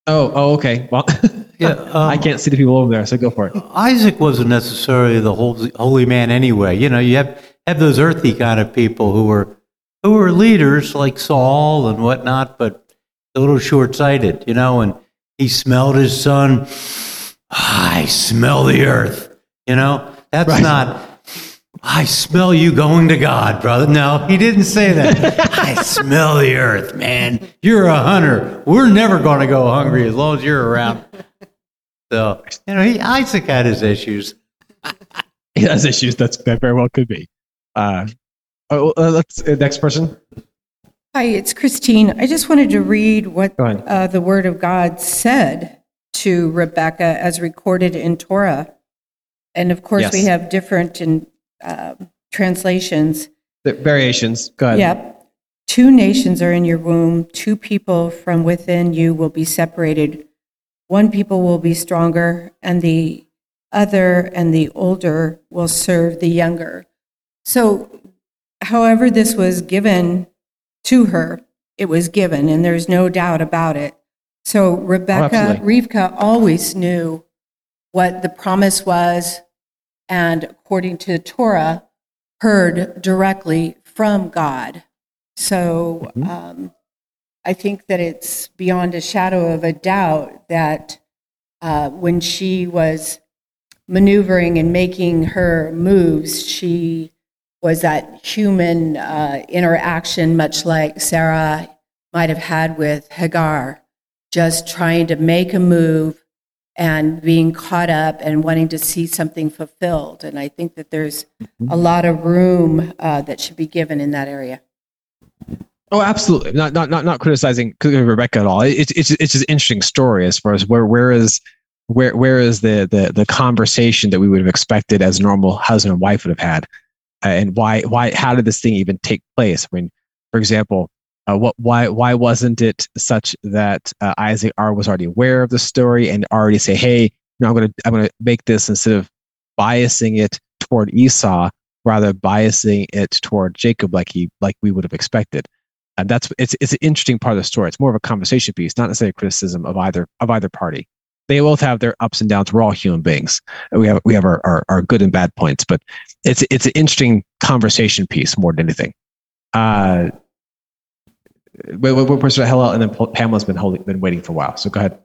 Oh, oh, okay. Well, [LAUGHS] yeah, um, I can't see the people over there, so go for it. Isaac wasn't necessarily the holy, holy man anyway. You know, you have have those earthy kind of people who were who were leaders like Saul and whatnot, but a little short sighted, you know, and he smelled his son. [SIGHS] I smell the earth, you know, that's right. not. I smell you going to God, brother. No, he didn't say that. [LAUGHS] I smell the earth, man. You're a hunter. We're never going to go hungry as long as you're around. So, you know, he, Isaac had his issues. he has issues. That's, that very well could be. Uh, oh, uh, let's, uh, next person. Hi, it's Christine. I just wanted to read what uh, the Word of God said to Rebecca as recorded in Torah. And of course, yes. we have different in, uh, translations. The variations. Go ahead. Yep. Two nations are in your womb, two people from within you will be separated. One people will be stronger, and the other and the older will serve the younger. So, however, this was given to her. It was given, and there's no doubt about it. So Rebecca, oh, Rivka always knew what the promise was, and according to the Torah, heard directly from God. So Mhm. um, I think that it's beyond a shadow of a doubt that uh, when she was maneuvering and making her moves, she was that human uh, interaction, much like Sarah might have had with Hagar, just trying to make a move and being caught up and wanting to see something fulfilled. And I think that there's a lot of room uh, that should be given in that area. Oh, absolutely. Not not not not criticizing Rebecca at all. It's it's it's an interesting story as far as where where is where where is the the the conversation that we would have expected as normal husband and wife would have had, uh, and why why how did this thing even take place? I mean, for example, uh, what why why wasn't it such that uh, Isaac R was already aware of the story and already say, hey, you know, I'm gonna I'm gonna make this instead of biasing it toward Esau, rather biasing it toward Jacob, like he like we would have expected. And that's it's it's an interesting part of the story. It's more of a conversation piece, not necessarily a criticism of either of either party. They both have their ups and downs. We're all human beings. We have we have our, our, our good and bad points, but it's it's an interesting conversation piece more than anything. Uh, wait, Professor Hillel, and then Pamela's been holding, been waiting for a while. So go ahead.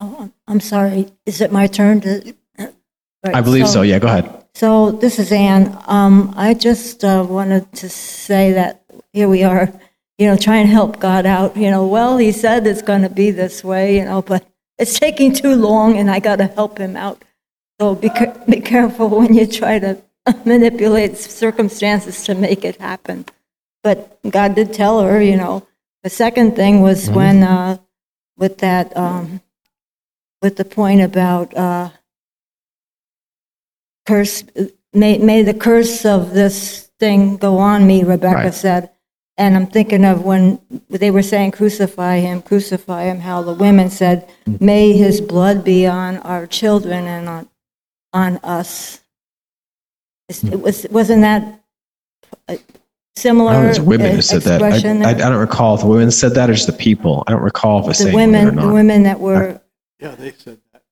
Oh, I'm sorry. Is it my turn to? Right, I believe so. Yeah, go ahead. So this is Anne. Um, I just uh, wanted to say that here we are, you know, trying to help God out. You know, well, He said it's going to be this way, you know, but it's taking too long, and I got to help Him out. So be be careful when you try to [LAUGHS] manipulate circumstances to make it happen. But God did tell her, you know. The second thing was when uh, with that um, with the point about. Uh, curse may, may the curse of this thing go on me rebecca Right. said and i'm thinking of when they were saying crucify him crucify him how the women said may his blood be on our children and on on us it was wasn't that a similar I don't know if women who uh, said that. I, expression I, I don't recall if the women said that or just the people. I don't recall if it's the women or women the not. women that were Yeah, they said that.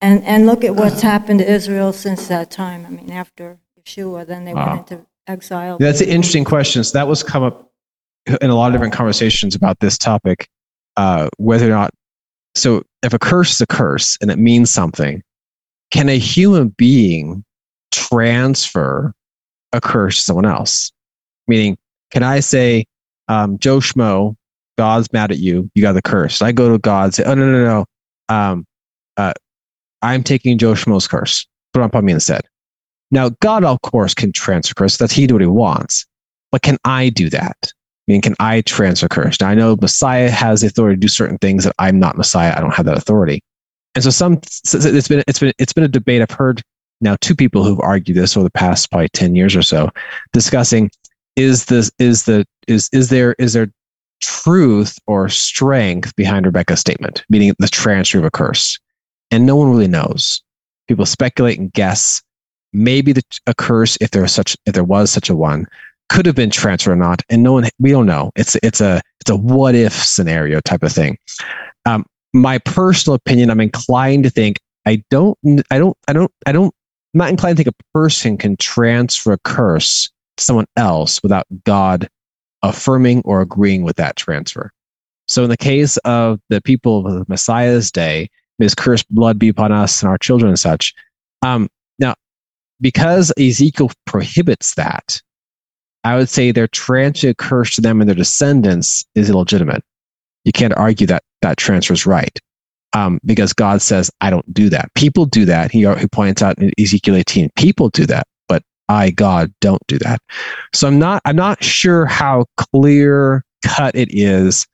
And, and look at what's happened to Israel since that time. I mean, after Yeshua, then they Wow. went into exile. That's an interesting question. So that was come up in a lot of different conversations about this topic, uh, whether or not. So if a curse is a curse and it means something, can a human being transfer a curse to someone else? Meaning, can I say, um, Joe Schmo, God's mad at you, you got the curse. I go to God and say, oh, no, no, no. Um, uh, I'm taking Joe Schmo's curse. Put it upon me instead. Now, God, of course, can transfer curse. That's He do what He wants. But can I do that? I mean, can I transfer curse? Now, I know Messiah has the authority to do certain things that I'm not Messiah. I don't have that authority. And so, some it's been it's been it's been a debate. I've heard now two people who've argued this over the past probably ten years or so, discussing is this is the is is there is there truth or strength behind Rebecca's statement, meaning the transfer of a curse, and no one really knows. People speculate and guess maybe the, a curse, if there was such, if there was such a one, could have been transferred or not, and no one, we don't know. It's it's a it's a what if scenario type of thing. Um, my personal opinion, I'm inclined to think I don't, I don't, I don't, I don't, I'm not inclined to think a person can transfer a curse someone else without God affirming or agreeing with that transfer. So in the case of the people of the Messiah's day, his cursed blood be upon us and our children and such. Um, now, because Ezekiel prohibits that, I would say their transfer curse to them and their descendants is illegitimate. You can't argue that that transfer is right. Um, because God says, I don't do that. People do that. He, he points out in Ezekiel 18, people do that, I, God, don't do that. So I'm not, I'm not sure how clear cut it is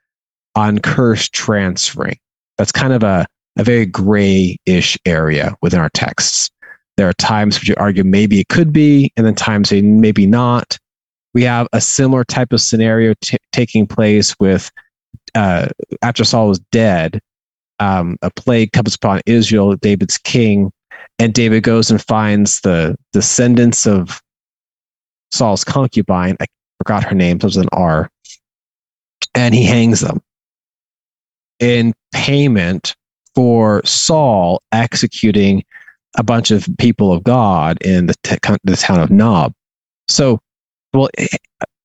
on curse transferring. That's kind of a, a very gray-ish area within our texts. There are times which you argue maybe it could be, and then times maybe not. We have a similar type of scenario t- taking place with uh, after Saul was dead, um, a plague comes upon Israel, David's king, and David goes and finds the descendants of Saul's concubine. I forgot her name, so it was an R, and he hangs them in payment for Saul executing a bunch of people of God in the, t- the town of Nob. So, well,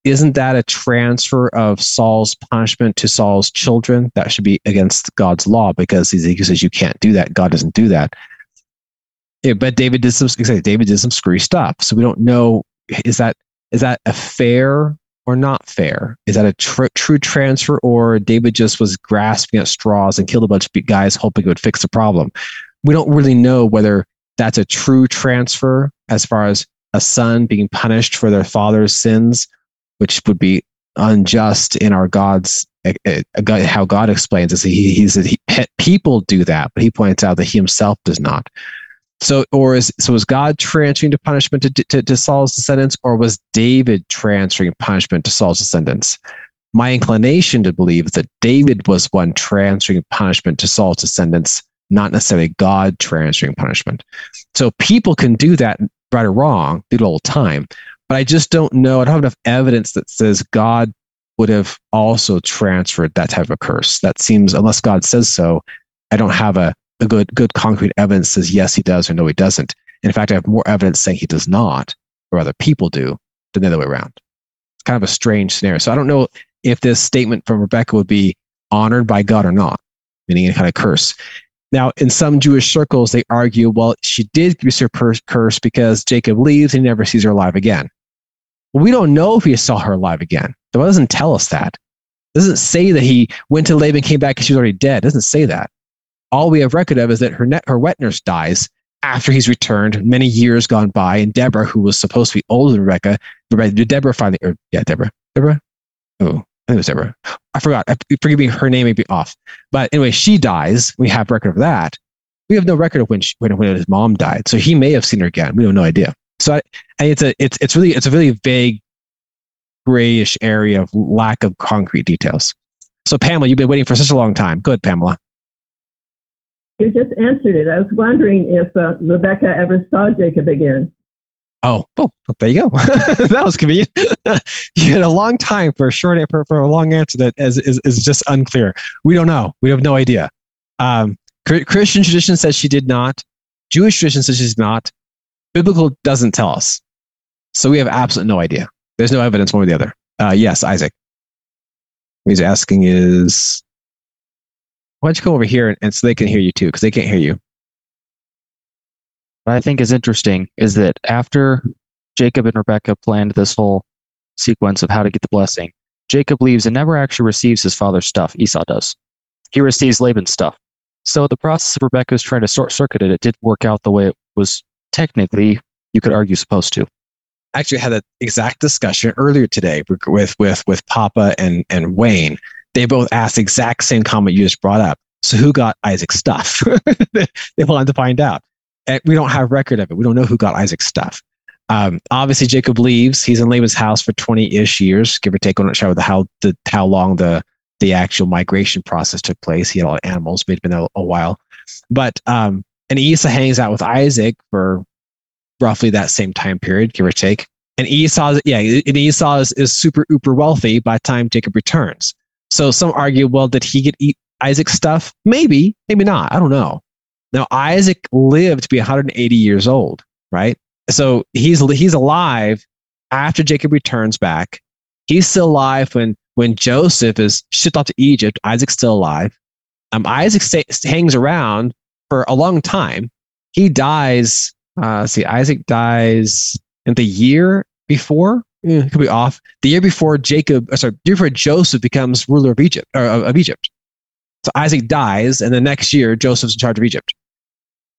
isn't that a transfer of Saul's punishment to Saul's children? That should be against God's law because Ezekiel says you can't do that. God doesn't do that. Yeah, but David did some exactly, David did some screwy stuff. So we don't know is that is that a fair or not fair? Is that a tr- true transfer or David just was grasping at straws and killed a bunch of guys hoping it would fix the problem? We don't really know whether that's a true transfer as far as a son being punished for their father's sins, which would be unjust in our God's uh, how God explains it. He, he's he, people do that, but he points out that he himself does not. So, or is so was God transferring the punishment to, to, to Saul's descendants, or was David transferring punishment to Saul's descendants? My inclination to believe that David was one transferring punishment to Saul's descendants, not necessarily God transferring punishment. So people can do that right or wrong, all the time. But I just don't know. I don't have enough evidence that says God would have also transferred that type of curse. That seems, unless God says so, I don't have a a good good concrete evidence says yes he does or no he doesn't. In fact, I have more evidence saying he does not, or other people do, than the other way around. It's kind of a strange scenario. So I don't know if this statement from Rebecca would be honored by God or not, meaning any kind of curse. Now, in some Jewish circles, they argue, well, she did receive her curse because Jacob leaves and he never sees her alive again. Well, we don't know if he saw her alive again. The Bible doesn't tell us that. It doesn't say that he went to Laban, came back, and she was already dead. It doesn't say that all we have record of is that her net, her wet nurse dies after he's returned, many years gone by, and Deborah, who was supposed to be older than Rebecca, Deborah finally, or yeah, Deborah, Deborah, oh, I think it was Deborah. I forgot. Forgive me, her name may be off. But anyway, she dies. We have record of that. We have no record of when she, when, when his mom died. So he may have seen her again. We have no idea. So I, it's a it's it's really it's a really vague, grayish area of lack of concrete details. So Pamela, you've been waiting for such a long time. Good, Pamela. You just answered it. I was wondering if uh, Rebecca ever saw Jacob again. Oh, oh, there you go. [LAUGHS] that was convenient. [LAUGHS] you had a long time for a short for, for a long answer that is, is, is just unclear. We don't know. We have no idea. Um, Christian tradition says she did not. Jewish tradition says she's not. Biblical doesn't tell us. So we have absolutely no idea. There's no evidence one or the other. Uh, yes, Isaac. He's asking is why don't you come over here and, and so they can hear you too, because they can't hear you. What I think is interesting is that after Jacob and Rebecca planned this whole sequence of how to get the blessing, Jacob leaves and never actually receives his father's stuff. Esau does. He receives Laban's stuff. So the process of Rebecca's trying to short circuit it, it didn't work out the way it was technically, you could argue, supposed to. I actually had that exact discussion earlier today with with with Papa and and Wayne they both asked the exact same comment you just brought up. So who got Isaac's stuff? [LAUGHS] they wanted to find out. And we don't have record of it. We don't know who got Isaac's stuff. Um, obviously, Jacob leaves. He's in Laban's house for 20-ish years, give or take. I'm not sure how the how long the the actual migration process took place. He had a lot of animals, but it's been a, a while. But um, and Esau hangs out with Isaac for roughly that same time period, give or take. And Esau, yeah, and Esau is, is super uber wealthy by the time Jacob returns. So some argue, well, did he get eat Isaac's stuff? Maybe, maybe not. I don't know. Now Isaac lived to be 180 years old, right? So he's he's alive after Jacob returns back. He's still alive when when Joseph is shipped off to Egypt. Isaac's still alive. Um, Isaac stay, hangs around for a long time. He dies. Uh, see, Isaac dies in the year before yeah, could be off. The year before Jacob, uh, sorry, year before Joseph becomes ruler of Egypt, or of Egypt. So Isaac dies, and the next year Joseph's in charge of Egypt.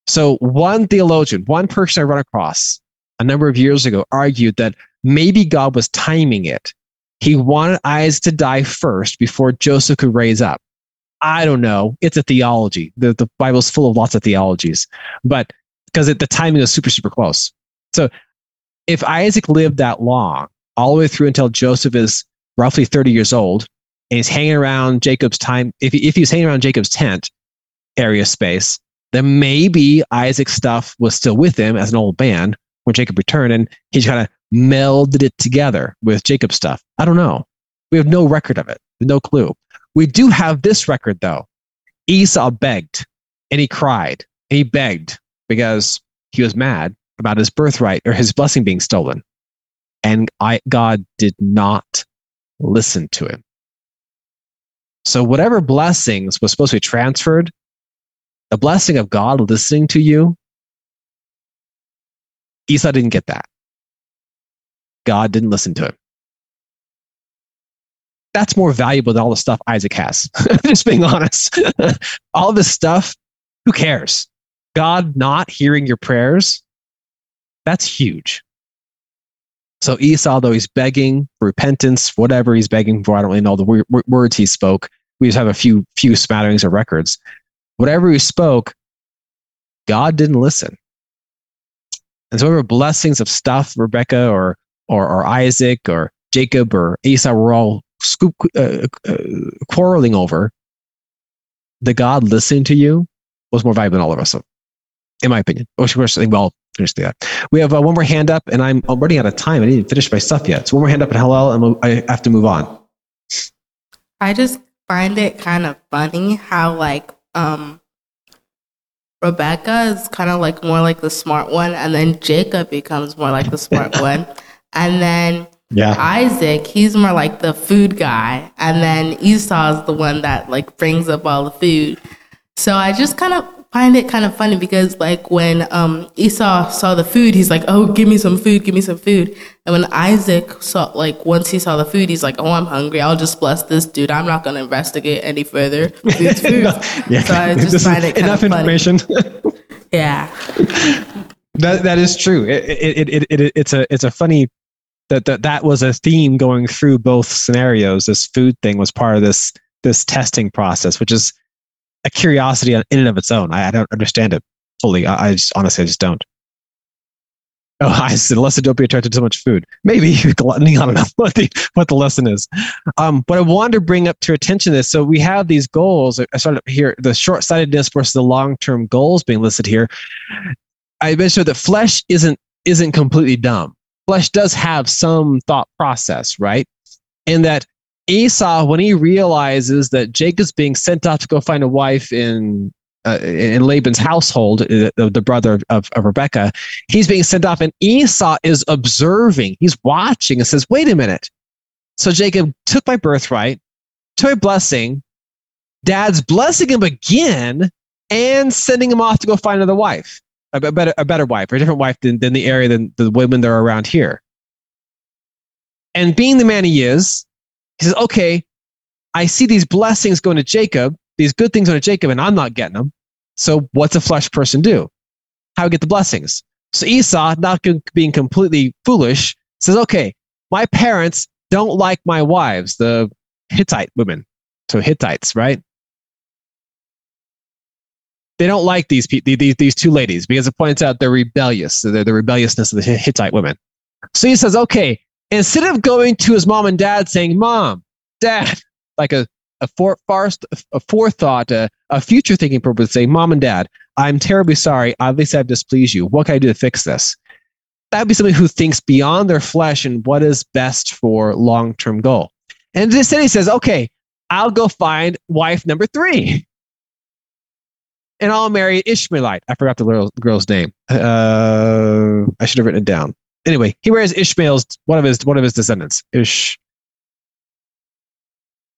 So one theologian, one person I run across a number of years ago argued that maybe God was timing it. He wanted Isaac to die first before Joseph could raise up. I don't know. It's a theology. The, the Bible's full of lots of theologies, but because the timing was super, super close. So if Isaac lived that long, all the way through until Joseph is roughly 30 years old and he's hanging around Jacob's time. If, he, if he's hanging around Jacob's tent area space, then maybe Isaac's stuff was still with him as an old man when Jacob returned and he's kind of melded it together with Jacob's stuff. I don't know. We have no record of it, no clue. We do have this record though. Esau begged and he cried and he begged because he was mad about his birthright or his blessing being stolen. And I, God did not listen to him. So whatever blessings was supposed to be transferred, the blessing of God listening to you, Esau didn't get that. God didn't listen to him. That's more valuable than all the stuff Isaac has. [LAUGHS] Just being honest. [LAUGHS] all this stuff, who cares? God not hearing your prayers, that's huge. So Esau, though he's begging repentance, whatever he's begging for, I don't really know the words he spoke. We just have a few few smatterings of records. Whatever he spoke, God didn't listen. And so, whatever blessings of stuff, Rebecca or or, or Isaac or Jacob or Esau were all scoop, uh, uh, quarreling over, the God listening to you was more valuable than all of us, in my opinion. Oh, well, finish that. We have uh, one more hand up, and I'm, running out of time. I didn't finish my stuff yet. So one more hand up at Hillel, and I have to move on. I just find it kind of funny how like um Rebecca is kind of like more like the smart one, and then Jacob becomes more like the smart [LAUGHS] one, and then yeah. Isaac he's more like the food guy, and then Esau is the one that like brings up all the food. So I just kind of find it kind of funny because like when um, Esau saw the food, he's like, "Oh, give me some food, give me some food." And when Isaac saw like once he saw the food, he's like, "Oh, I'm hungry. I'll just bless this dude. I'm not going to investigate any further. [LAUGHS] Food." no, yeah. So I just find it kind enough information. [LAUGHS] yeah, that that is true. It, it, it, it, it's a it's a funny that, that that was a theme going through both scenarios. This food thing was part of this this testing process, which is a curiosity in and of its own. I, I don't understand it fully. I, I, just honestly I just don't. Oh, [LAUGHS] I said, unless don't be attracted to so much food. Maybe [LAUGHS] gluttony. I don't know what the what the lesson is. Um, but I wanted to bring up to your attention this. So we have these goals. I started here the short sightedness versus the long term goals being listed here. I mentioned that flesh isn't isn't completely dumb. Flesh does have some thought process, right? And that Esau, when he realizes that Jacob's being sent off to go find a wife in uh, in Laban's household, uh, the, the brother of, of Rebecca, he's being sent off, and Esau is observing. He's watching and says, "Wait a minute." So Jacob took my birthright, took my blessing. Dad's blessing him again and sending him off to go find another wife, a, better, a better wife, or a different wife than, than the area than the women that are around here. And being the man he is, he says, okay, I see these blessings going to Jacob, these good things going to Jacob, and I'm not getting them. So what's a flesh person do? How get the blessings? So Esau, not being completely foolish, says, okay, my parents don't like my wives, the Hittite women. So Hittites, right? They don't like these, these, these two ladies because it points out they're rebellious. They're the rebelliousness of the Hittite women. So he says, okay, instead of going to his mom and dad saying, Mom, Dad, like a, a, for, a forethought, a, a future thinking purpose, say, Mom and Dad, I'm terribly sorry. Obviously, I've displeased you. What can I do to fix this? That'd be somebody who thinks beyond their flesh and what is best for long term goal. And instead, he says, Okay, I'll go find wife number three. And I'll marry Ishmaelite. I forgot the girl's name. Uh, I should have written it down anyway, he wears Ishmael's one of his one of his descendants. Ish.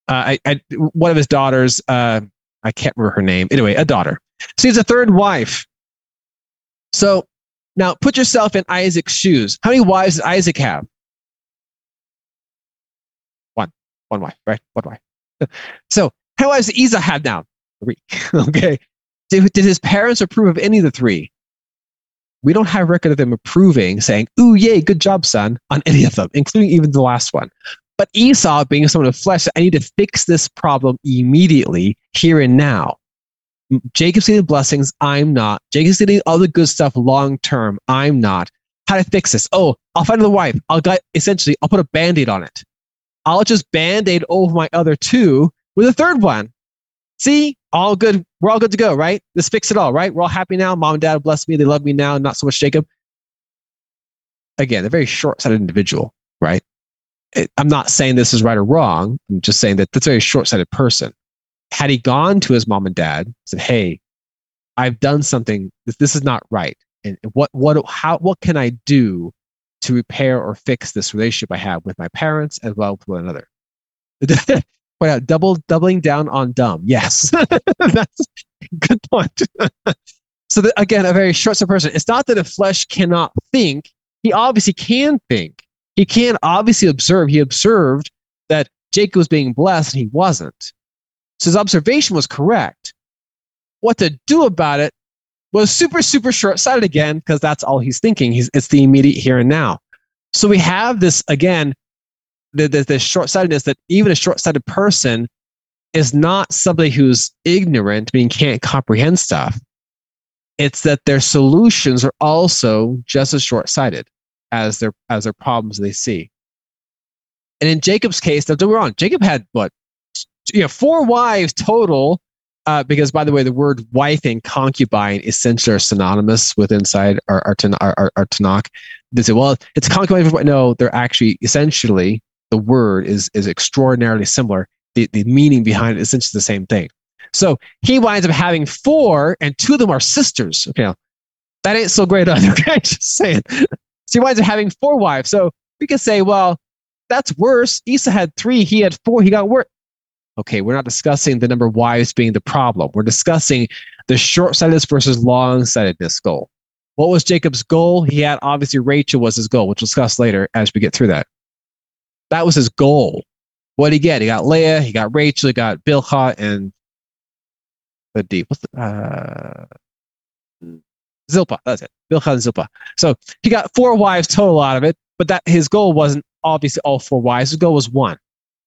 Uh, I, I, one of his daughters. Uh, I can't remember her name. Anyway, a daughter. So he's a third wife. So now put yourself in Isaac's shoes. How many wives did Isaac have? One. One wife, right? One wife. [LAUGHS] so how many wives did Esau have now? Three. [LAUGHS] okay. Did, did his parents approve of any of the three? We don't have record of them approving, saying, "Ooh, yay, good job, son," on any of them, including even the last one. But Esau, being someone of flesh, I need to fix this problem immediately, here and now. Jacob's getting blessings, I'm not. Jacob's getting all the good stuff long term, I'm not. How to fix this? Oh, I'll find the wife. I'll get essentially, I'll put a band-aid on it. I'll just band-aid over my other two with a third one. See, all good. We're all good to go, right? Let's fix it all, right? We're all happy now. Mom and dad bless me. They love me now, not so much Jacob. Again, a very short sighted individual, right? It, I'm not saying this is right or wrong. I'm just saying that that's a very short sighted person. Had he gone to his mom and dad, said, Hey, I've done something. This, this is not right. And what, what, how, what can I do to repair or fix this relationship I have with my parents as well with one another. [LAUGHS] Point out double doubling down on dumb. Yes, [LAUGHS] that's good point. [LAUGHS] so again, a very short-sighted person. It's not that a flesh cannot think. He obviously can think. He can obviously observe. He observed that Jacob was being blessed and he wasn't. So his observation was correct. What to do about it was super, super short sighted again, because that's all he's thinking. He's, it's the immediate here and now. So we have this again, the, the, the short sightedness that even a short sighted person is not somebody who's ignorant, meaning can't comprehend stuff. It's that their solutions are also just as short sighted as their as their problems they see. And in Jacob's case, don't get me wrong, Jacob had what you know, four wives total. Uh, because by the way, the word wife and concubine essentially are synonymous with inside our, our, our, our, our Tanakh. They say, well, it's concubine. No, they're actually essentially the word is is extraordinarily similar. The, the meaning behind it is essentially the same thing. So he winds up having four, and two of them are sisters. Okay, that ain't so great [LAUGHS] either. Okay, just saying. So he winds up having four wives. So we could say, well, that's worse. Esau had three, he had four, he got worse. Okay, we're not discussing the number of wives being the problem. We're discussing the short sightedness versus long sightedness goal. What was Jacob's goal? He had obviously Rachel was his goal, which we'll discuss later as we get through that. That was his goal. What did he get? He got Leah, he got Rachel, he got Bilhah, and the deep. What's the, uh, Zilpah. That's it. Bilhah and Zilpah. So he got four wives total out of it, but that his goal wasn't obviously all four wives. His goal was one.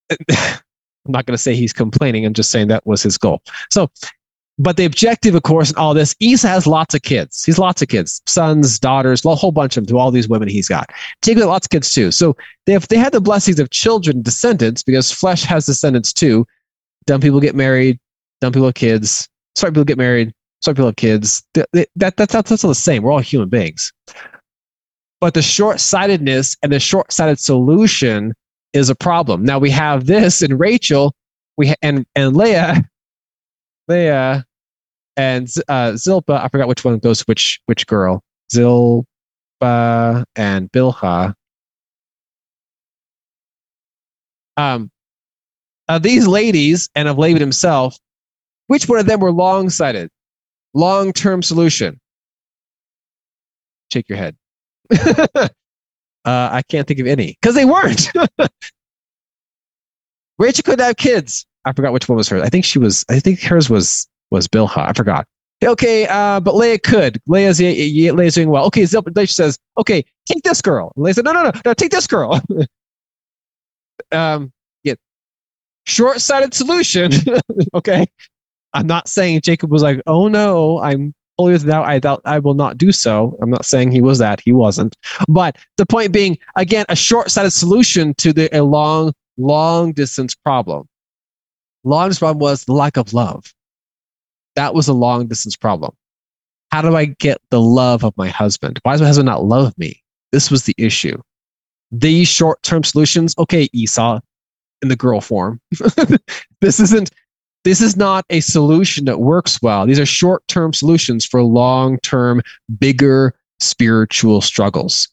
[LAUGHS] I'm not going to say he's complaining. I'm just saying that was his goal. So, but the objective, of course, in all this, Esau has lots of kids. He's lots of kids, sons, daughters, a whole bunch of them to all these women he's got. Jacob lots of kids too. So they have, they had the blessings of children, descendants, because flesh has descendants too. Dumb people get married, dumb people have kids, smart people get married, smart people have kids. That, that, that's, that's all the same. We're all human beings. But the short sightedness and the short sighted solution is a problem. Now we have this in Rachel, we ha- and and Leah, Leah, and uh, Zilpah. I forgot which one goes which which girl. Zilpah and Bilhah. Um, of these ladies and of Laban himself, which one of them were long sighted? Long term solution. Shake your head. [LAUGHS] Uh, I can't think of any because they weren't. [LAUGHS] Rachel couldn't have kids. I forgot which one was hers. I think she was. I think hers was was Bilhah. I forgot. Okay, uh, but Leah could. Leah's, Leah's doing well. Okay, Zilpah says, "Okay, take this girl." And Leah said, "No, no, no, no, take this girl." [LAUGHS] um, yeah, short-sighted solution. [LAUGHS] okay, I'm not saying Jacob was like, "Oh no, I'm than thou, I thou, I will not do so. I'm not saying he was that. He wasn't. But the point being, again, a short-sighted solution to the a long, long distance problem. Long distance problem was the lack of love. That was a long distance problem. How do I get the love of my husband? Why does my husband not love me? This was the issue. These short-term solutions, okay, Esau, in the girl form. [LAUGHS] this isn't this is not a solution that works well. These are short term solutions for long term, bigger spiritual struggles.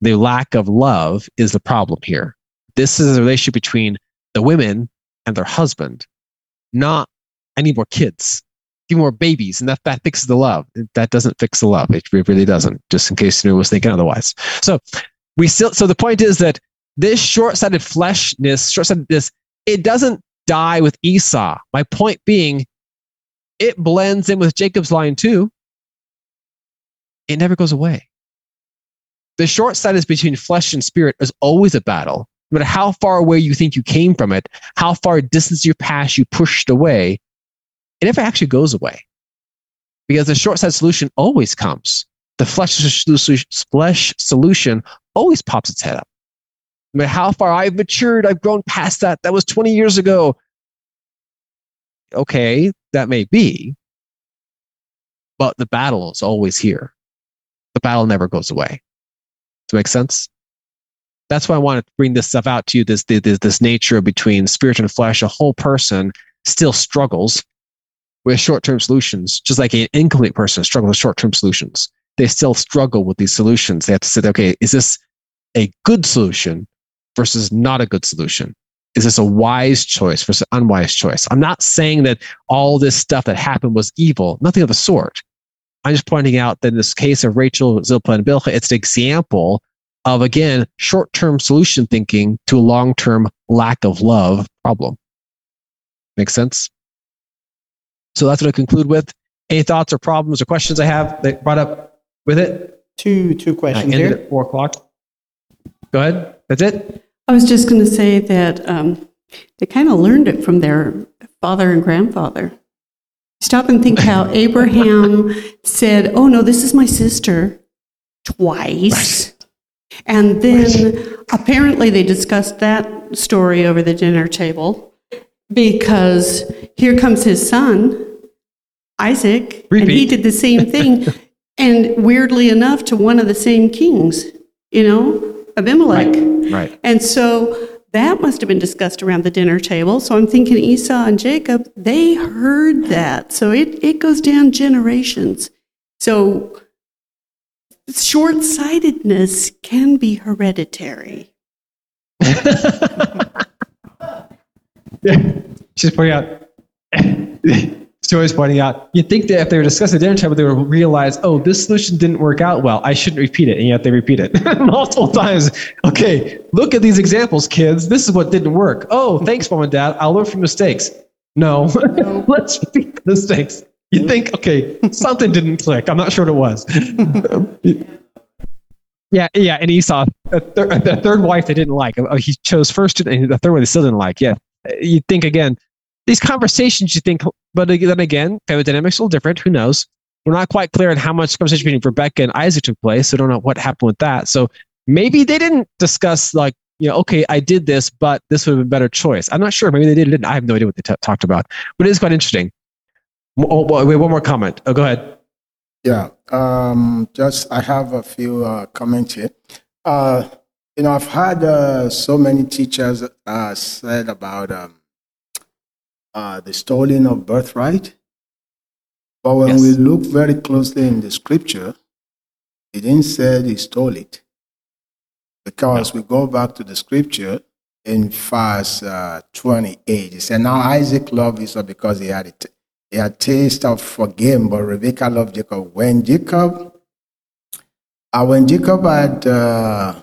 The lack of love is the problem here. This is a relationship between the women and their husband, not any more kids, give more babies, and that, that fixes the love. That doesn't fix the love. It really doesn't, just in case anyone was thinking otherwise. So we still so the point is that this short-sighted fleshness, short-sightedness, it doesn't die with Esau. My point being, it blends in with Jacob's line too. It never goes away. The short side is between flesh and spirit is always a battle. No matter how far away you think you came from it, how far distance your past you pushed away, it never actually goes away. Because the short side solution always comes. The flesh, solution always pops its head up. I mean, how far I've matured, I've grown past that. That was 20 years ago. Okay, that may be, but the battle is always here. The battle never goes away. Does that make sense? That's why I want to bring this stuff out to you. This, this, this nature between spirit and flesh. A whole person still struggles with short-term solutions, just like an incomplete person struggles with short-term solutions. They still struggle with these solutions. They have to say, okay, is this a good solution versus not a good solution? Is this a wise choice versus unwise choice? I'm not saying that all this stuff that happened was evil, nothing of the sort. I'm just pointing out that in this case of Rachel, Zilpah, and Bilhah, it's an example of, again, short term solution thinking to a long term lack of love problem. Make sense? So that's what I conclude with. Any thoughts or problems or questions I have that brought up with it? Two two questions I here. At four o'clock. Go ahead. That's it. I was just going to say that um, they kind of learned it from their father and grandfather. Stop and think how [LAUGHS] Abraham said, "Oh no, this is my sister," twice, and then apparently they discussed that story over the dinner table because here comes his son Isaac, and he did the same thing, [LAUGHS] and weirdly enough, to one of the same kings, you know, Abimelech. Right. And so that must have been discussed around the dinner table. So I'm thinking Esau and Jacob, they heard that. So it, it goes down generations. So short sightedness can be hereditary. [LAUGHS] She's pointing out. [LAUGHS] Always pointing out. You'd think that if they were discussing the dinner table, they would realize, oh, this solution didn't work out well. I shouldn't repeat it, and yet they repeat it [LAUGHS] multiple times. Okay, look at these examples, kids. This is what didn't work. Oh, thanks, mom and dad. I'll learn from mistakes. No, [LAUGHS] let's repeat the mistakes. You think, okay, something didn't click. I'm not sure what it was. Yeah, yeah, and Esau, a thir- the third wife they didn't like. He chose first, and the third one they still didn't like. Yeah, you think again, these conversations. You think, but then again, family dynamics a little different. Who knows? We're not quite clear on how much conversation between Rebecca and Isaac took place. So don't know what happened with that. So maybe they didn't discuss like, you know, okay, I did this, but this would have been a better choice. I'm not sure. Maybe they did. Didn't. I have no idea what they t- talked about. But it is quite interesting. Oh, wait, one more comment. Oh, go ahead. Yeah, um, just I have a few uh, comments here. Uh, you know, I've had uh, so many teachers uh, said about um, uh, the stolen of birthright, but when Yes. we look very closely in the scripture, it didn't say he stole it, because we go back to the scripture in verse uh, twenty-eight. It said, "Now Isaac loved Esau because he had it." He had taste of for game, but Rebekah loved Jacob. When Jacob, uh, when Jacob had, uh,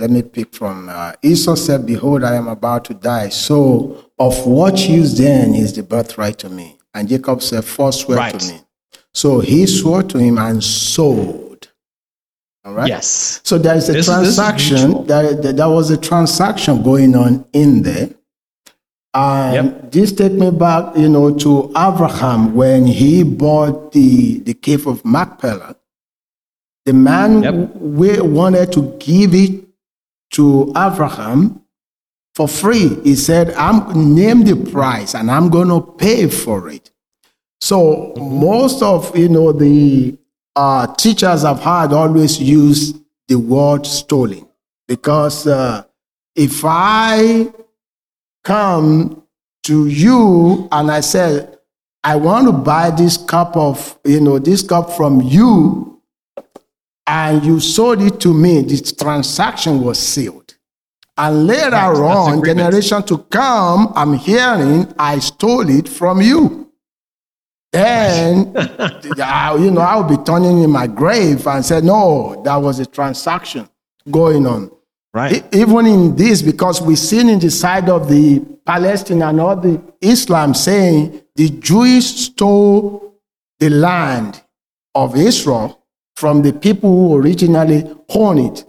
let me pick from uh, Esau said, "Behold, I am about to die. So, of what use then is the birthright to me?" And Jacob said, "Forswear Right. to me." So he swore to him and sold. All right. Yes. So there is a This is- this is transaction. mutual. there, there, there was a transaction going on in there. And this take me back, you know, to Abraham when he bought the, the cave of Machpelah. The man we wanted to give it to Abraham for free. He said, I'm name the price and I'm gonna pay for it. So most of you know the uh, teachers I've had always use the word stolen because uh, if I come to you and I say, I want to buy this cup of, you know, this cup from you, and you sold it to me, this transaction was sealed. And later on, generation to come, I'm hearing I stole it from you. Then, [LAUGHS] I- you know, I'll be turning in my grave and say, no, that was a transaction going on. Right. E- Even in this, because we've seen in the side of the Palestine and all the Islam saying the Jews stole the land of Israel from the people who originally owned it.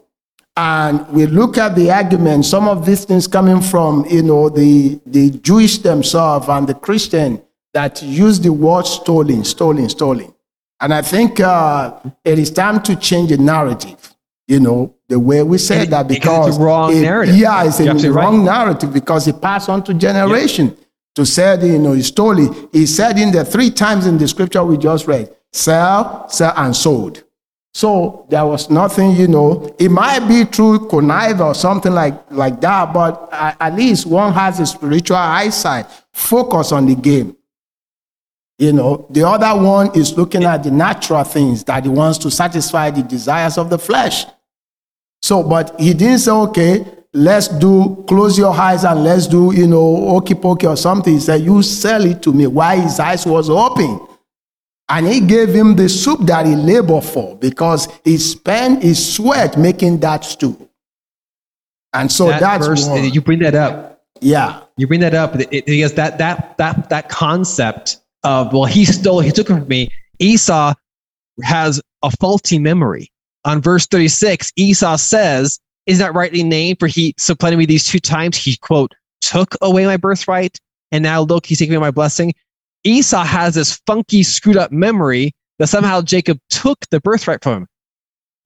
And we look at the argument, some of these things coming from, you know, the, the Jewish themselves and the Christian that use the word stolen, stolen, stolen. And I think uh, it is time to change the narrative, you know, the way we say that because it's the wrong it- narrative. Yeah, it's a You're wrong narrative because it passed on to generation. To say, you know, he stole it. He said in the three times in the scripture we just read, sell, sell, and sold. So there was nothing, you know. It might be through connive or something like, like that, but at least one has a spiritual eyesight. Focus on the game. You know, the other one is looking at the natural things that he wants to satisfy the desires of the flesh. So, but he didn't say, okay, let's do close your eyes and let's do, you know, okey pokey or something. He said, you sell it to me. Why his eyes was open. And he gave him the soup that he labored for because he spent his sweat making that stew. And so that that's verse, one. you bring that up. Yeah. You bring that up because that that that that concept of well, he stole, he took it from me. Esau has a faulty memory. On verse 36, Esau says, Is that rightly named? For he supplanted me these two times. He quote took away my birthright, and now look, he's taking away my blessing. Esau has this funky, screwed up memory that somehow Jacob took the birthright from him.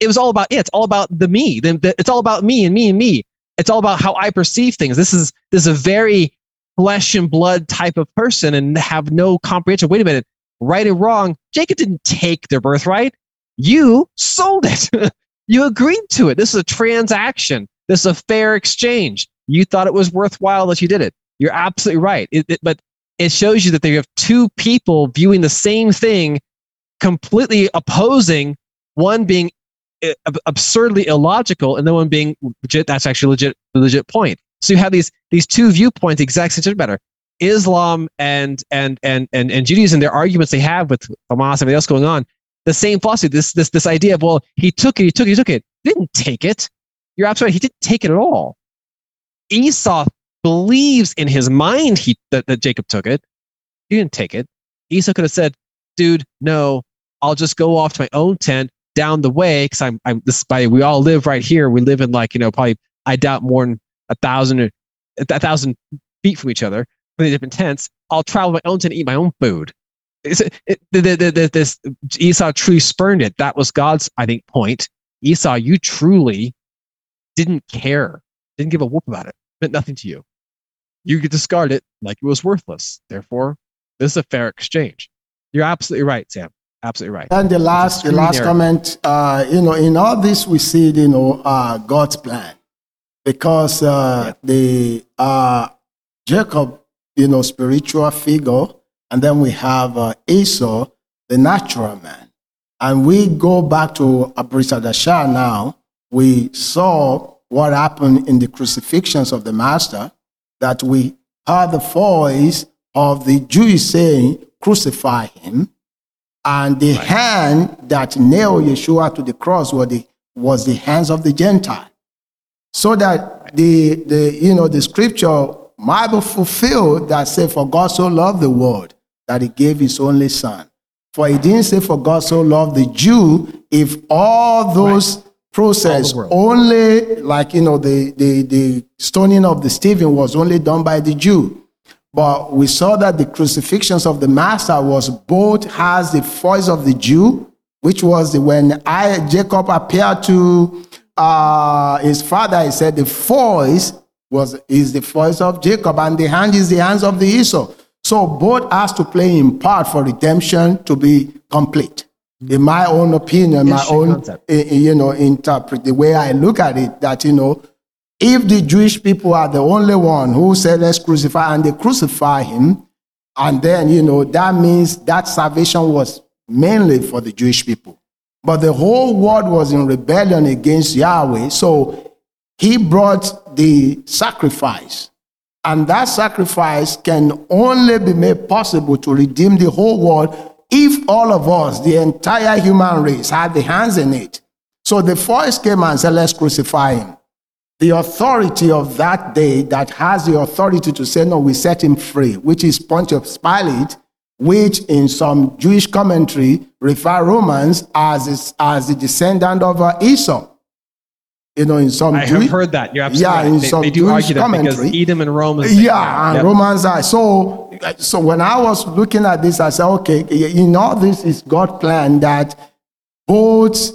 It was all about it. It's all about the me. It's all about me and me and me. It's all about how I perceive things. This is this is a very flesh and blood type of person and have no comprehension. Wait a minute, right and wrong. Jacob didn't take their birthright. You sold it. [LAUGHS] you agreed to it. This is a transaction. This is a fair exchange. You thought it was worthwhile that you did it. You're absolutely right. It, it, but it shows you that they have two people viewing the same thing, completely opposing. One being uh, absurdly illogical, and the one being legit. That's actually legit. Legit point. So you have these these two viewpoints, exact same better. Islam and and and and and Judaism, their arguments they have with Hamas and everything else going on, the same philosophy. This this this idea of well, he took it, he took it, he took it. He didn't take it. You're absolutely right. He didn't take it at all. Esau believes in his mind he that, that Jacob took it. He didn't take it. Esau could have said, "Dude, no, I'll just go off to my own tent down the way because I'm I'm this by we all live right here. We live in like you know probably I doubt more than a thousand a thousand feet from each other, in different tents. I'll travel my own tent, eat my own food. It, the, the, the, this Esau truly spurned it. That was God's, I think, point. Esau, you truly didn't care, didn't give a whoop about it meant nothing to you. You could discard it like it was worthless. Therefore, this is a fair exchange. You're absolutely right, Sam. Absolutely right. And the last, the last comment, uh, you know, in all this we see, you know, uh, God's plan because uh, the uh, Jacob, you know, spiritual figure, and then we have uh, Esau, the natural man. And we go back to a Brit Hadashah now. We saw what happened in the crucifixions of the Master, that we heard the voice of the Jews saying, crucify him. And the right. hand that nailed Yeshua to the cross was the, was the hands of the Gentile so that the, the you know the scripture might be fulfilled that said, for god so loved the world that he gave his only son for he didn't say for god so loved the jew if all those right. Process only like you know the, the the stoning of the stephen was only done by the jew but we saw that the crucifixions of the master was both has the voice of the jew which was the, when i jacob appeared to uh, his father, he said, the voice was is the voice of Jacob, and the hand is the hands of the Esau. So both has to play in part for redemption to be complete. In my own opinion, my own eh, eh, you know interpret the way I look at it, that you know, if the Jewish people are the only one who said let's crucify and they crucify him, and then you know that means that salvation was mainly for the Jewish people. But the whole world was in rebellion against Yahweh. So he brought the sacrifice. And that sacrifice can only be made possible to redeem the whole world if all of us, the entire human race, had the hands in it. So the voice came and said, Let's crucify him. The authority of that day that has the authority to say, No, we set him free, which is Pontius Pilate, which in some Jewish commentary refer Romans as, as the descendant of Esau. You know, in some I Jewish, have heard that. You're absolutely yeah, right. in they, some they do Jewish argue that commentary, because Edom and Rome is yeah, and yep. Romans are. So, so when I was looking at this, I said, okay, in all this is God plan that both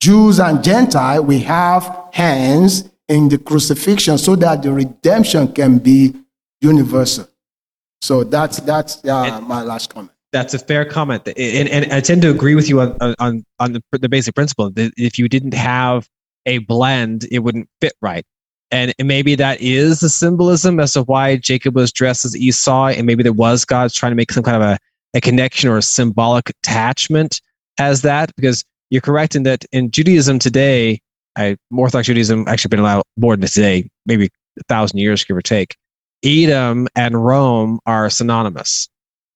Jews and Gentile we have hands in the crucifixion so that the redemption can be universal. So that's that's uh, and, my last comment. That's a fair comment, and, and I tend to agree with you on on on the, the basic principle that if you didn't have a blend, it wouldn't fit right. And maybe that is the symbolism as to why Jacob was dressed as Esau, and maybe there was God's trying to make some kind of a, a connection or a symbolic attachment as that. Because you're correct in that in Judaism today, I, Orthodox Judaism actually been allowed more than today, maybe a thousand years, give or take. Edom and Rome are synonymous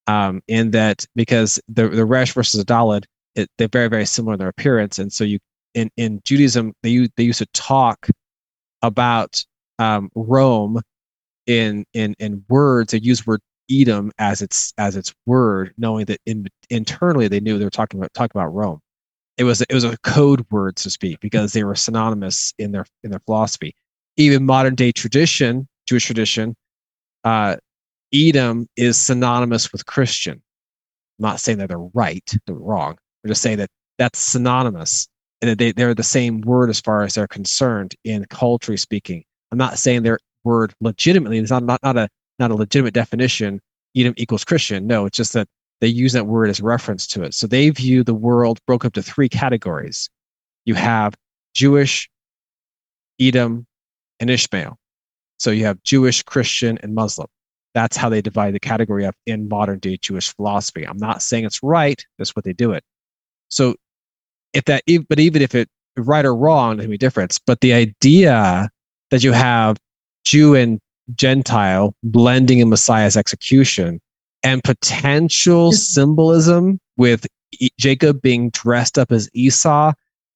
um, in that because the the Resh versus the Dalet, it, they're very very similar in their appearance, and so you in in Judaism they they used to talk about um, Rome in in in words. They use word Edom as its as its word, knowing that in, internally they knew they were talking about talking about Rome. It was it was a code word, so to speak, because they were synonymous in their in their philosophy. Even modern day tradition, Jewish tradition, uh, Edom is synonymous with Christian. I'm not saying that they're right, they're wrong. We're just saying that that's synonymous and they, they're the same word as far as they're concerned in culturally speaking. I'm not saying their word legitimately. It's not, not, not a not a legitimate definition. Edom equals Christian. No, it's just that they use that word as reference to it. So they view the world broke up to three categories. You have Jewish, Edom, and Ishmael. So you have Jewish, Christian, and Muslim. That's how they divide the category up in modern day Jewish philosophy. I'm not saying it's right. That's what they do it. So if that, but even if it right or wrong, there's a difference. But the idea that you have Jew and Gentile blending in Messiah's execution and potential symbolism with Jacob being dressed up as Esau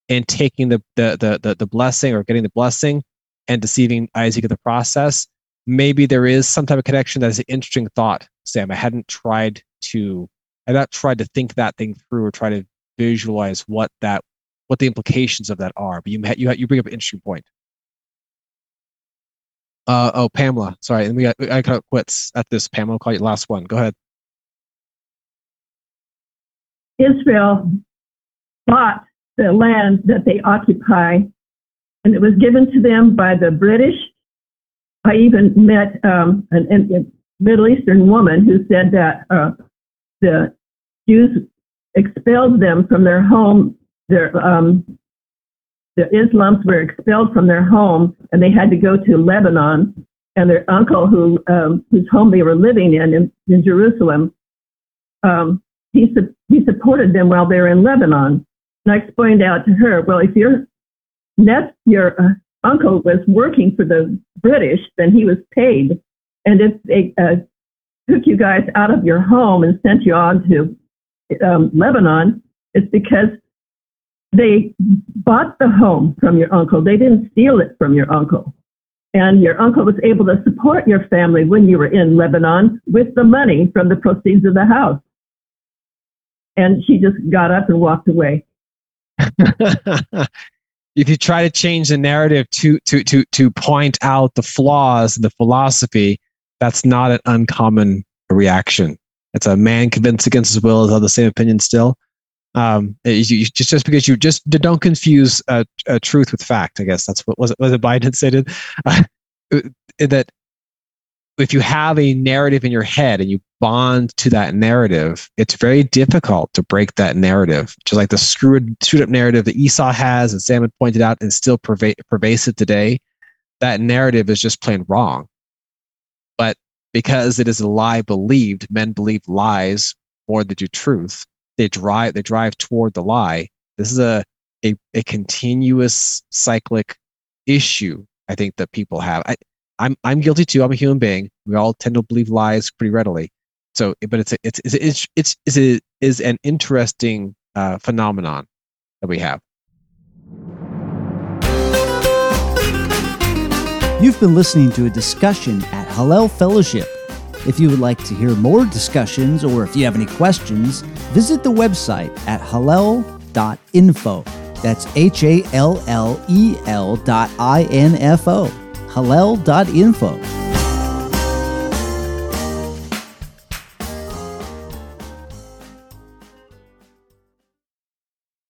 and taking the, the, the, the, the blessing or getting the blessing and deceiving Isaac in the process. Maybe there is some type of connection that is an interesting thought, Sam. I hadn't tried to, I not tried to think that thing through or try to visualize what that, what the implications of that are. But you, you, you bring up an interesting point. Uh, oh, Pamela. Sorry, and we got, I got quits at this. Pamela, call you last one. Go ahead. Israel bought the land that they occupy, and it was given to them by the British. I even met um, an, an, Middle Eastern woman who said that uh, the Jews expelled them from their home. Their um, the Islams were expelled from their home, and they had to go to Lebanon. And their uncle, who um, whose home they were living in in, in Jerusalem, um, he, su- he supported them while they were in Lebanon. And I explained out to her, well, if your nep- your uh, uncle was working for the British, then he was paid. And if they uh, took you guys out of your home and sent you on to um, Lebanon, it's because they bought the home from your uncle. They didn't steal it from your uncle. And your uncle was able to support your family when you were in Lebanon with the money from the proceeds of the house and she just got up and walked away. [LAUGHS] if you try to change the narrative to to to to point out the flaws in the philosophy, that's not an uncommon reaction. It's a man convinced against his will is of the same opinion still. Um, you, just just because you just don't confuse uh, truth with fact. I guess that's what was it. Was it Biden [LAUGHS] stated uh, that if you have a narrative in your head and you bond to that narrative, it's very difficult to break that narrative. Just like the screwed, screwed up narrative that Esau has and Sam had pointed out and still perva- pervasive today, that narrative is just plain wrong. Because it is a lie believed, men believe lies more than do truth. They drive, they drive toward the lie. This is a, a, a continuous cyclic issue, I think, that people have. I, I'm I'm guilty too. I'm a human being. We all tend to believe lies pretty readily. So, but it's a, it's it's it's it's, is an interesting uh, phenomenon that we have. You've been listening to a discussion at Hallel Fellowship. If you would like to hear more discussions or if you have any questions, visit the website at hallel.info. That's H A L L E L dot I N F O hallel.info.